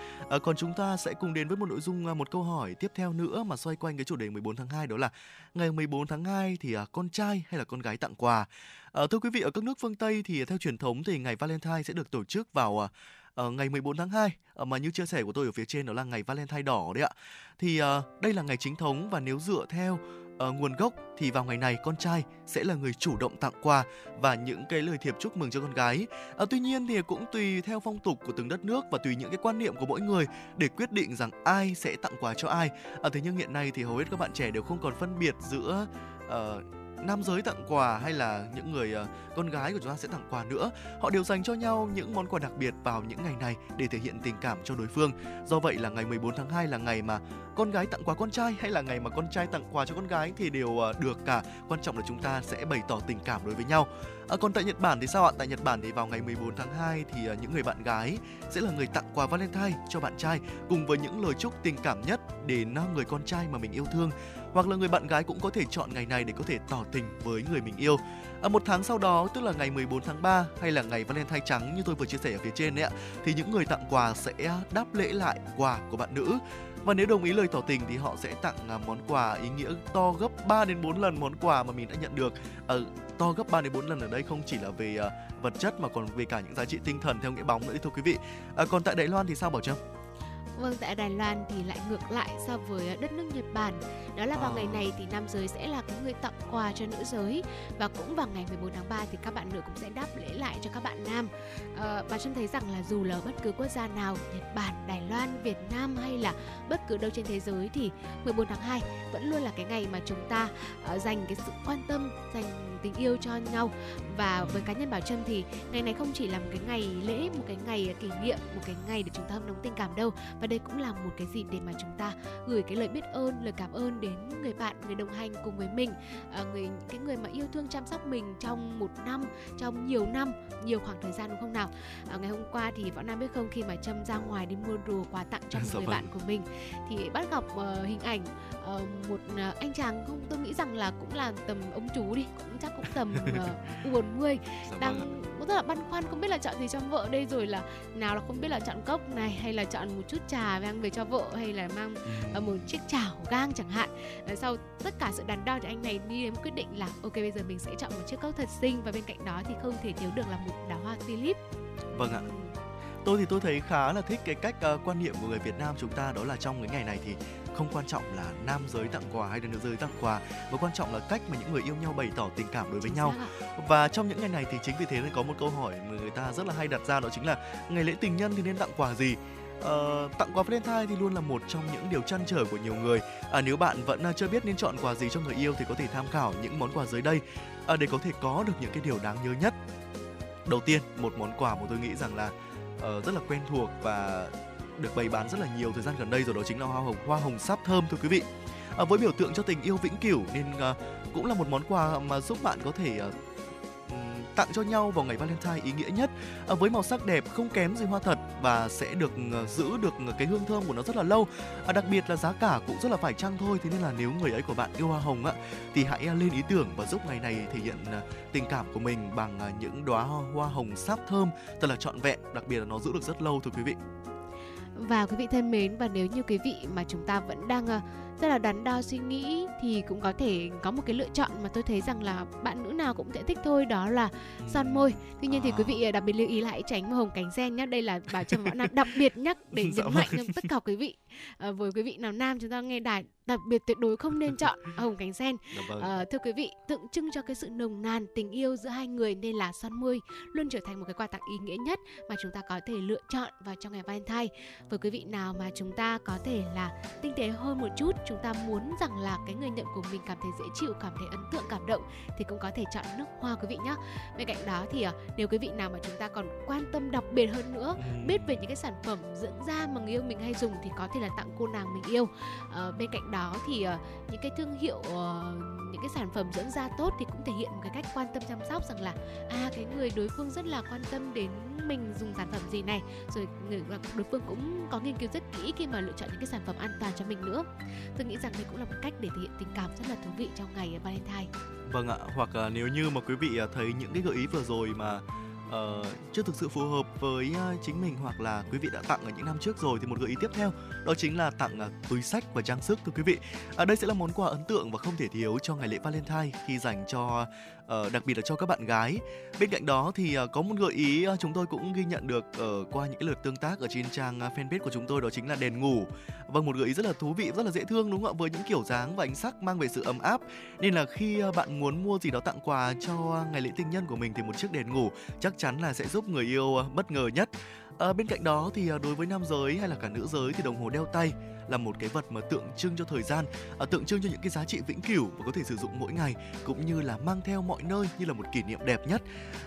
Còn chúng ta sẽ cùng đến với một nội dung một câu hỏi tiếp theo nữa mà xoay quanh cái chủ đề 14 tháng 2 đó là ngày 14 tháng 2 thì con trai hay là con gái tặng quà. À, thưa quý vị ở các nước phương Tây thì theo truyền thống thì ngày Valentine sẽ được tổ chức vào uh, ngày 14 tháng 2 uh, mà như chia sẻ của tôi ở phía trên đó là ngày Valentine đỏ đấy ạ. Thì uh, đây là ngày chính thống và nếu dựa theo uh, nguồn gốc thì vào ngày này con trai sẽ là người chủ động tặng quà và những cái lời thiệp chúc mừng cho con gái. À, tuy nhiên thì cũng tùy theo phong tục của từng đất nước và tùy những cái quan niệm của mỗi người để quyết định rằng ai sẽ tặng quà cho ai. À, thế nhưng hiện nay thì hầu hết các bạn trẻ đều không còn phân biệt giữa uh, nam giới tặng quà hay là những người uh, con gái của chúng ta sẽ tặng quà nữa. Họ đều dành cho nhau những món quà đặc biệt vào những ngày này để thể hiện tình cảm cho đối phương. Do vậy là ngày 14 tháng 2 là ngày mà con gái tặng quà con trai hay là ngày mà con trai tặng quà cho con gái thì đều uh, được cả. Quan trọng là chúng ta sẽ bày tỏ tình cảm đối với nhau. À, còn tại Nhật Bản thì sao ạ? Tại Nhật Bản thì vào ngày 14 tháng 2 thì uh, những người bạn gái sẽ là người tặng quà Valentine cho bạn trai cùng với những lời chúc tình cảm nhất đến người con trai mà mình yêu thương hoặc là người bạn gái cũng có thể chọn ngày này để có thể tỏ tình với người mình yêu. À, một tháng sau đó, tức là ngày 14 tháng 3 hay là ngày Valentine trắng như tôi vừa chia sẻ ở phía trên đấy ạ, thì những người tặng quà sẽ đáp lễ lại quà của bạn nữ. Và nếu đồng ý lời tỏ tình thì họ sẽ tặng à, món quà ý nghĩa to gấp 3 đến 4 lần món quà mà mình đã nhận được. À, to gấp 3 đến 4 lần ở đây không chỉ là về uh, vật chất mà còn về cả những giá trị tinh thần theo nghĩa bóng nữa thưa quý vị. À, còn tại Đài Loan thì sao Bảo Trâm? Vâng, tại Đài Loan thì lại ngược lại so với đất nước Nhật Bản. Đó là vào à. ngày này thì nam giới sẽ là cái người tặng quà cho nữ giới và cũng vào ngày 14 tháng 3 thì các bạn nữ cũng sẽ đáp lễ lại cho các bạn nam. À, và Trâm thấy rằng là dù là bất cứ quốc gia nào, Nhật Bản, Đài Loan, Việt Nam hay là bất cứ đâu trên thế giới thì 14 tháng 2 vẫn luôn là cái ngày mà chúng ta uh, dành cái sự quan tâm, dành tình yêu cho nhau và với cá nhân Bảo Trâm thì ngày này không chỉ là một cái ngày lễ, một cái ngày kỷ niệm, một cái ngày để chúng ta hâm nóng tình cảm đâu và đây cũng là một cái dịp để mà chúng ta gửi cái lời biết ơn lời cảm ơn đến người bạn người đồng hành cùng với mình à, người cái người mà yêu thương chăm sóc mình trong một năm trong nhiều năm nhiều khoảng thời gian đúng không nào à, ngày hôm qua thì võ nam biết không khi mà trâm ra ngoài đi mua đồ quà tặng cho một dạ người vâng. bạn của mình thì bắt gặp uh, hình ảnh uh, một uh, anh chàng không tôi nghĩ rằng là cũng là tầm ông chú đi cũng chắc cũng tầm uh, 40 dạ đang vâng cũng rất là băn khoăn không biết là chọn gì cho vợ đây rồi là nào là không biết là chọn cốc này hay là chọn một chút trà mang về cho vợ hay là mang ừ. một chiếc chảo gang chẳng hạn. Sau tất cả sự đắn đo thì anh này đi đến quyết định là ok bây giờ mình sẽ chọn một chiếc cốc thật xinh và bên cạnh đó thì không thể thiếu được là một đóa hoa tulip vâng ạ. Tôi thì tôi thấy khá là thích cái cách uh, quan niệm của người Việt Nam chúng ta đó là trong cái ngày này thì không quan trọng là nam giới tặng quà hay là nữ giới tặng quà mà quan trọng là cách mà những người yêu nhau bày tỏ tình cảm đối với nhau và trong những ngày này thì chính vì thế nên có một câu hỏi mà người ta rất là hay đặt ra đó chính là ngày lễ tình nhân thì nên tặng quà gì Uh, tặng quà Valentine thì luôn là một trong những điều chăn trở của nhiều người. À, nếu bạn vẫn uh, chưa biết nên chọn quà gì cho người yêu thì có thể tham khảo những món quà dưới đây uh, để có thể có được những cái điều đáng nhớ nhất. Đầu tiên, một món quà mà tôi nghĩ rằng là uh, rất là quen thuộc và được bày bán rất là nhiều thời gian gần đây rồi đó chính là hoa hồng hoa hồng sáp thơm thưa quý vị. À, với biểu tượng cho tình yêu vĩnh cửu nên à, cũng là một món quà mà giúp bạn có thể à, tặng cho nhau vào ngày Valentine ý nghĩa nhất. À, với màu sắc đẹp không kém gì hoa thật và sẽ được à, giữ được cái hương thơm của nó rất là lâu. À, đặc biệt là giá cả cũng rất là phải chăng thôi thế nên là nếu người ấy của bạn yêu hoa hồng á thì hãy à, lên ý tưởng và giúp ngày này thể hiện à, tình cảm của mình bằng à, những đóa hoa hồng sáp thơm thật là trọn vẹn đặc biệt là nó giữ được rất lâu thưa quý vị và quý vị thân mến và nếu như quý vị mà chúng ta vẫn đang uh, rất là đắn đo suy nghĩ thì cũng có thể có một cái lựa chọn mà tôi thấy rằng là bạn nữ nào cũng sẽ thích thôi đó là son môi tuy nhiên thì quý vị đặc biệt lưu ý hãy tránh màu hồng cánh sen nhé đây là bảo trâm võ nam đặc biệt nhắc để nhấn dạ mạnh vâng. tất cả quý vị à, với quý vị nào nam chúng ta nghe đài đặc biệt tuyệt đối không nên chọn hồng cánh sen dạ vâng. à, thưa quý vị tượng trưng cho cái sự nồng nàn tình yêu giữa hai người nên là son môi luôn trở thành một cái quà tặng ý nghĩa nhất mà chúng ta có thể lựa chọn vào trong ngày Valentine với quý vị nào mà chúng ta có thể là tinh tế hơn một chút chúng ta muốn rằng là cái người nhận của mình cảm thấy dễ chịu cảm thấy ấn tượng cảm động thì cũng có thể chọn nước hoa quý vị nhé bên cạnh đó thì uh, nếu quý vị nào mà chúng ta còn quan tâm đặc biệt hơn nữa ừ. biết về những cái sản phẩm dưỡng da mà người yêu mình hay dùng thì có thể là tặng cô nàng mình yêu. Uh, bên cạnh đó thì uh, những cái thương hiệu uh, những cái sản phẩm dưỡng da tốt thì cũng thể hiện một cái cách quan tâm chăm sóc rằng là à cái người đối phương rất là quan tâm đến mình dùng sản phẩm gì này. Rồi người đối phương cũng có nghiên cứu rất kỹ khi mà lựa chọn những cái sản phẩm an toàn cho mình nữa tôi nghĩ rằng đây cũng là một cách để thể hiện tình cảm rất là thú vị trong ngày ờ, Valentine vâng ạ hoặc uh, nếu như mà quý vị ờ, thấy những cái gợi ý vừa rồi mà uh, chưa thực sự phù hợp với uh, chính mình hoặc là quý vị đã tặng ở những năm trước rồi thì một gợi ý tiếp theo đó chính là tặng uh, túi sách và trang sức thưa quý vị. À, đây sẽ là món quà ấn tượng và không thể thiếu cho ngày lễ Valentine khi dành cho uh, Ờ, đặc biệt là cho các bạn gái. Bên cạnh đó thì uh, có một gợi ý uh, chúng tôi cũng ghi nhận được uh, qua những cái lượt tương tác ở trên trang uh, fanpage của chúng tôi đó chính là đèn ngủ. Vâng một gợi ý rất là thú vị, rất là dễ thương đúng không ạ? Với những kiểu dáng và ánh sắc mang về sự ấm áp. Nên là khi uh, bạn muốn mua gì đó tặng quà cho ngày lễ tình nhân của mình thì một chiếc đèn ngủ chắc chắn là sẽ giúp người yêu uh, bất ngờ nhất. À, bên cạnh đó thì đối với nam giới hay là cả nữ giới thì đồng hồ đeo tay là một cái vật mà tượng trưng cho thời gian, à, tượng trưng cho những cái giá trị vĩnh cửu và có thể sử dụng mỗi ngày cũng như là mang theo mọi nơi như là một kỷ niệm đẹp nhất.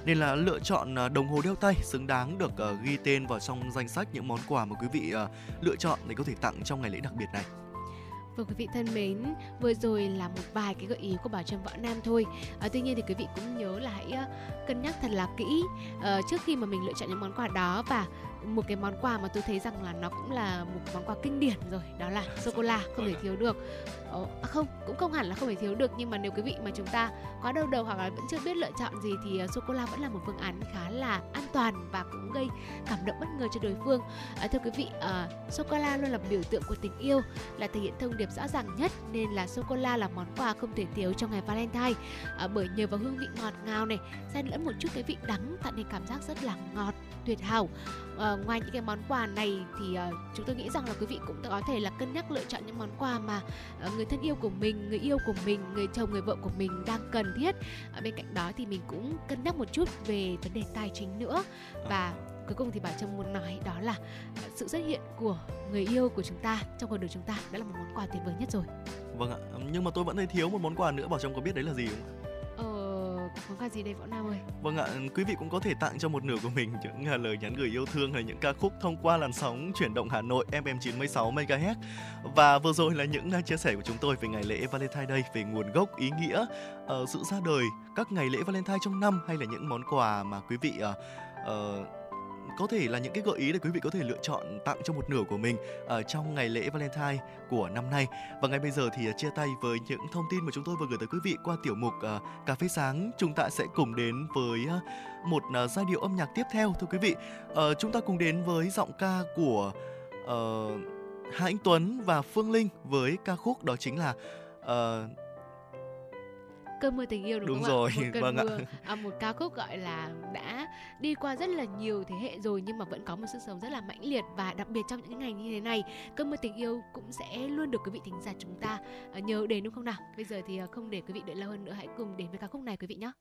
Nên là lựa chọn à, đồng hồ đeo tay xứng đáng được uh, ghi tên vào trong danh sách những món quà mà quý vị uh, lựa chọn để có thể tặng trong ngày lễ đặc biệt này. Vâng quý vị thân mến, vừa rồi là một vài cái gợi ý của Bảo Trâm Võ Nam thôi. À, tuy nhiên thì quý vị cũng nhớ là hãy uh, cân nhắc thật là kỹ uh, trước khi mà mình lựa chọn những món quà đó và một cái món quà mà tôi thấy rằng là nó cũng là một món quà kinh điển rồi đó là sô cô la không thể thiếu được. Ồ, à không cũng không hẳn là không thể thiếu được nhưng mà nếu quý vị mà chúng ta quá đau đầu hoặc là vẫn chưa biết lựa chọn gì thì uh, sô cô la vẫn là một phương án khá là an toàn và cũng gây cảm động bất ngờ cho đối phương. À, thưa quý vị uh, sô cô la luôn là biểu tượng của tình yêu là thể hiện thông điệp rõ ràng nhất nên là sô cô la là món quà không thể thiếu trong ngày Valentine. À, bởi nhờ vào hương vị ngọt ngào này xen lẫn một chút cái vị đắng tạo nên cảm giác rất là ngọt tuyệt hảo à, ngoài những cái món quà này thì uh, chúng tôi nghĩ rằng là quý vị cũng có thể là cân nhắc lựa chọn những món quà mà uh, người thân yêu của mình người yêu của mình người chồng người vợ của mình đang cần thiết. Ở bên cạnh đó thì mình cũng cân nhắc một chút về vấn đề tài chính nữa. Và cuối cùng thì bà trâm muốn nói đó là sự xuất hiện của người yêu của chúng ta trong cuộc đời chúng ta đó là một món quà tuyệt vời nhất rồi. Vâng ạ nhưng mà tôi vẫn thấy thiếu một món quà nữa bảo trâm có biết đấy là gì không ạ món quà gì đây Võ Nam ơi? Vâng ạ, quý vị cũng có thể tặng cho một nửa của mình những à, lời nhắn gửi yêu thương hay những ca khúc thông qua làn sóng chuyển động Hà Nội FM 96 MHz. Và vừa rồi là những à, chia sẻ của chúng tôi về ngày lễ Valentine Day về nguồn gốc, ý nghĩa, ờ, sự ra đời các ngày lễ Valentine trong năm hay là những món quà mà quý vị uh, uh, có thể là những cái gợi ý để quý vị có thể lựa chọn tặng cho một nửa của mình ở trong ngày lễ Valentine của năm nay. Và ngay bây giờ thì ờ, chia tay với những thông tin mà chúng tôi vừa gửi tới quý vị qua tiểu mục uh, cà phê sáng. Chúng ta sẽ cùng đến với uh, một uh, giai điệu âm nhạc tiếp theo thưa quý vị. Uh, chúng ta cùng đến với giọng ca của uh, Hà Anh Tuấn và Phương Linh với ca khúc đó chính là uh, cơn mưa tình yêu đúng, đúng không rồi ạ? một cơn vâng mưa à, một ca khúc gọi là đã đi qua rất là nhiều thế hệ rồi nhưng mà vẫn có một sức sống rất là mãnh liệt và đặc biệt trong những ngày như thế này cơn mưa tình yêu cũng sẽ luôn được quý vị thính giả chúng ta uh, nhớ đến đúng không nào? Bây giờ thì uh, không để quý vị đợi lâu hơn nữa hãy cùng đến với ca khúc này quý vị nhé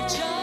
em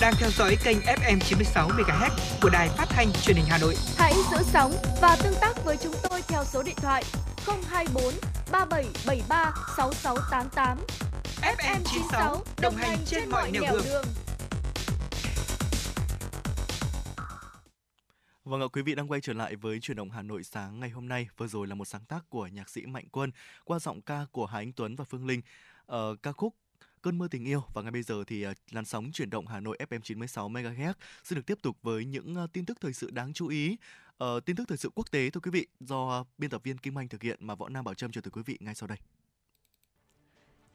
đang theo dõi kênh FM 96 MHz của đài phát thanh truyền hình Hà Nội. Hãy giữ sóng và tương tác với chúng tôi theo số điện thoại 024 3773 6688. FM 96 đồng hành trên mọi nẻo đường. Vâng ạ, quý vị đang quay trở lại với chuyển động Hà Nội sáng ngày hôm nay. Vừa rồi là một sáng tác của nhạc sĩ Mạnh Quân qua giọng ca của Hà Anh Tuấn và Phương Linh. Ờ, ca khúc Cơn mưa tình yêu và ngay bây giờ thì à, làn sóng chuyển động Hà Nội FM 96 MHz sẽ được tiếp tục với những à, tin tức thời sự đáng chú ý. Ờ, tin tức thời sự quốc tế thưa quý vị do à, biên tập viên Kim Anh thực hiện mà Võ Nam Bảo Trâm chuyển tới quý vị ngay sau đây.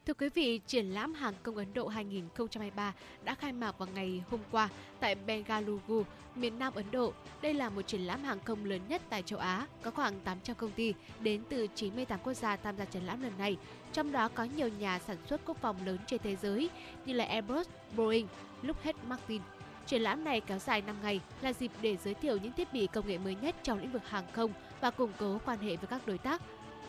Thưa quý vị, triển lãm hàng công Ấn Độ 2023 đã khai mạc vào ngày hôm qua tại Bengaluru, miền Nam Ấn Độ. Đây là một triển lãm hàng không lớn nhất tại châu Á, có khoảng 800 công ty đến từ 98 quốc gia tham gia triển lãm lần này, trong đó có nhiều nhà sản xuất quốc phòng lớn trên thế giới như là Airbus, Boeing, Lockheed Martin. Triển lãm này kéo dài 5 ngày là dịp để giới thiệu những thiết bị công nghệ mới nhất trong lĩnh vực hàng không và củng cố quan hệ với các đối tác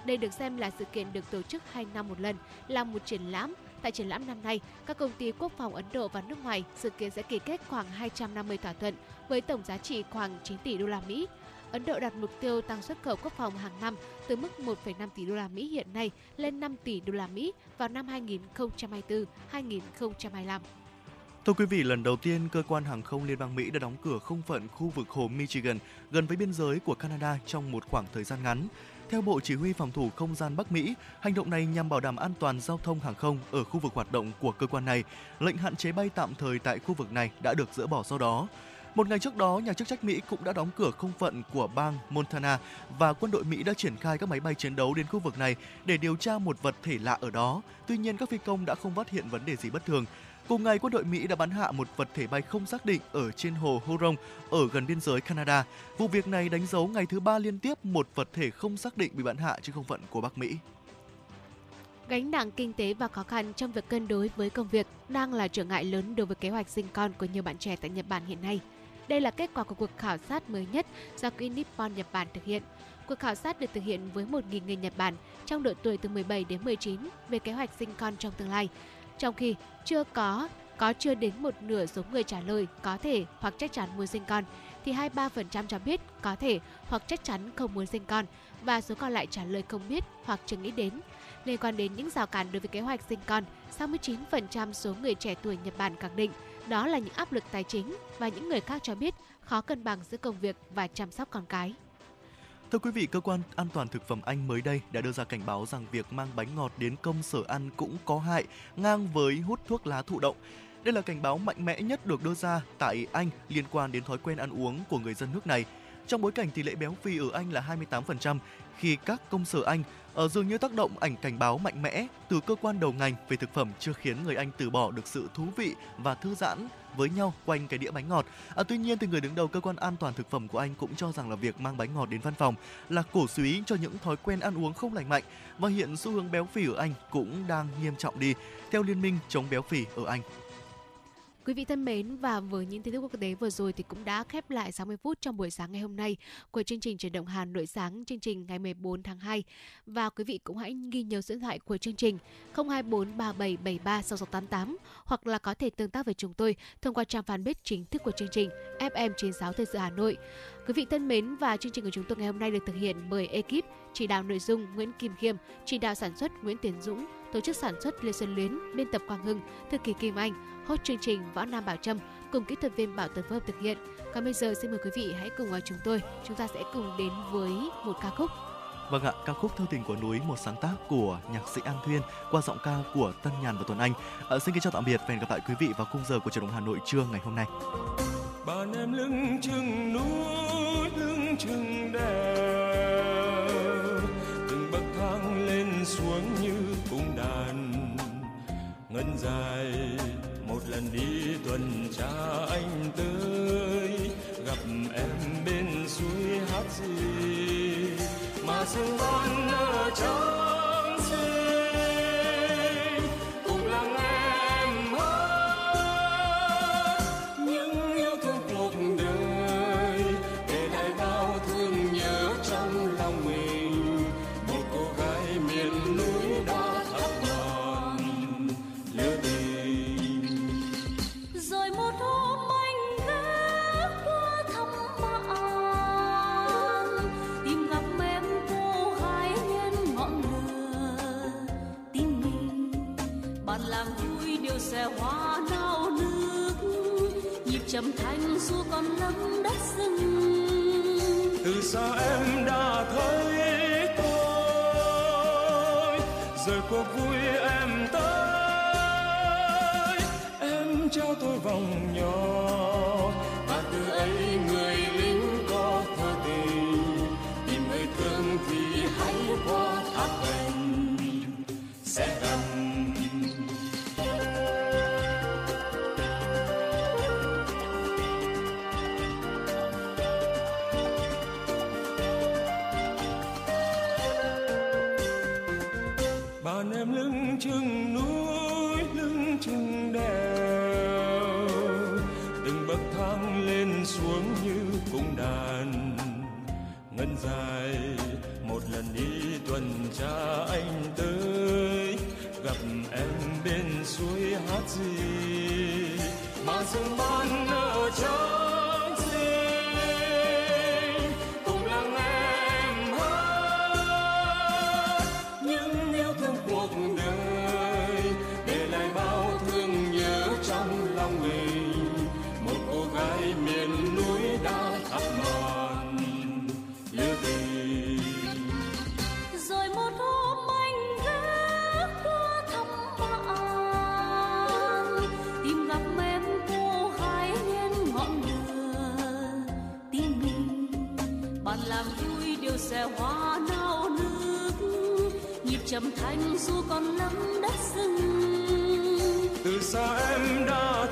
đây được xem là sự kiện được tổ chức 2 năm một lần, là một triển lãm. Tại triển lãm năm nay, các công ty quốc phòng Ấn Độ và nước ngoài dự kiến sẽ ký kết khoảng 250 thỏa thuận với tổng giá trị khoảng 9 tỷ đô la Mỹ. Ấn Độ đặt mục tiêu tăng xuất khẩu quốc phòng hàng năm từ mức 1,5 tỷ đô la Mỹ hiện nay lên 5 tỷ đô la Mỹ vào năm 2024-2025. Thưa quý vị, lần đầu tiên cơ quan hàng không Liên bang Mỹ đã đóng cửa không phận khu vực hồ Michigan gần với biên giới của Canada trong một khoảng thời gian ngắn. Theo Bộ Chỉ huy Phòng thủ Không gian Bắc Mỹ, hành động này nhằm bảo đảm an toàn giao thông hàng không ở khu vực hoạt động của cơ quan này. Lệnh hạn chế bay tạm thời tại khu vực này đã được dỡ bỏ sau đó. Một ngày trước đó, nhà chức trách Mỹ cũng đã đóng cửa không phận của bang Montana và quân đội Mỹ đã triển khai các máy bay chiến đấu đến khu vực này để điều tra một vật thể lạ ở đó. Tuy nhiên, các phi công đã không phát hiện vấn đề gì bất thường. Cùng ngày, quân đội Mỹ đã bắn hạ một vật thể bay không xác định ở trên hồ Huron ở gần biên giới Canada. Vụ việc này đánh dấu ngày thứ ba liên tiếp một vật thể không xác định bị bắn hạ trên không phận của Bắc Mỹ. Gánh nặng kinh tế và khó khăn trong việc cân đối với công việc đang là trở ngại lớn đối với kế hoạch sinh con của nhiều bạn trẻ tại Nhật Bản hiện nay. Đây là kết quả của cuộc khảo sát mới nhất do quỹ Nippon Nhật Bản thực hiện. Cuộc khảo sát được thực hiện với 1.000 người Nhật Bản trong độ tuổi từ 17 đến 19 về kế hoạch sinh con trong tương lai. Trong khi chưa có có chưa đến một nửa số người trả lời có thể hoặc chắc chắn muốn sinh con, thì 23% cho biết có thể hoặc chắc chắn không muốn sinh con và số còn lại trả lời không biết hoặc chưa nghĩ đến. Liên quan đến những rào cản đối với kế hoạch sinh con, 69% số người trẻ tuổi Nhật Bản khẳng định đó là những áp lực tài chính và những người khác cho biết khó cân bằng giữa công việc và chăm sóc con cái. Thưa quý vị, cơ quan an toàn thực phẩm Anh mới đây đã đưa ra cảnh báo rằng việc mang bánh ngọt đến công sở ăn cũng có hại, ngang với hút thuốc lá thụ động. Đây là cảnh báo mạnh mẽ nhất được đưa ra tại Anh liên quan đến thói quen ăn uống của người dân nước này. Trong bối cảnh tỷ lệ béo phì ở Anh là 28%, khi các công sở Anh ở dường như tác động ảnh cảnh báo mạnh mẽ từ cơ quan đầu ngành về thực phẩm chưa khiến người Anh từ bỏ được sự thú vị và thư giãn với nhau quanh cái đĩa bánh ngọt. À, tuy nhiên thì người đứng đầu cơ quan an toàn thực phẩm của Anh cũng cho rằng là việc mang bánh ngọt đến văn phòng là cổ suý cho những thói quen ăn uống không lành mạnh và hiện xu hướng béo phì ở Anh cũng đang nghiêm trọng đi theo Liên minh chống béo phì ở Anh. Quý vị thân mến và với những tin tức quốc tế vừa rồi thì cũng đã khép lại 60 phút trong buổi sáng ngày hôm nay của chương trình chuyển động Hà Nội sáng chương trình ngày 14 tháng 2 và quý vị cũng hãy ghi nhớ số điện thoại của chương trình 024 3773 6688 hoặc là có thể tương tác với chúng tôi thông qua trang fanpage chính thức của chương trình FM 96 Thời sự Hà Nội. Quý vị thân mến và chương trình của chúng tôi ngày hôm nay được thực hiện bởi ekip chỉ đạo nội dung Nguyễn Kim Khiêm, chỉ đạo sản xuất Nguyễn Tiến Dũng, tổ chức sản xuất Lê Xuân Luyến, biên tập Quang Hưng, thư ký Kim Anh, host chương trình Võ Nam Bảo Trâm cùng kỹ thuật viên Bảo Tấn phối hợp thực hiện. Còn bây giờ xin mời quý vị hãy cùng với chúng tôi, chúng ta sẽ cùng đến với một ca khúc. Vâng ạ, ca khúc Thơ tình của núi một sáng tác của nhạc sĩ An Thuyên qua giọng ca của Tân Nhàn và Tuấn Anh. À, xin kính chào tạm biệt và hẹn gặp lại quý vị vào khung giờ của truyền động Hà Nội trưa ngày hôm nay. Bạn em lưng chừng núi, lưng chừng đèo, từng bậc thang lên xuống như ngân dài một lần đi tuần tra anh tới, gặp em bên suối hát gì mà sương ban ở trong thanh còn lắng đất rừng từ xa em đã thấy tôi rồi cuộc vui em tới. Em trao tôi vòng nhỏ. Bạn em lưng chừng núi, lưng chừng đèo. Từng bậc thang lên xuống như cung đàn, ngân dài một lần đi tuần tra anh tới. Gặp em bên suối hát gì, mà sương ban ở trong trầm thanh du còn nắm đất rừng. Từ xa em đã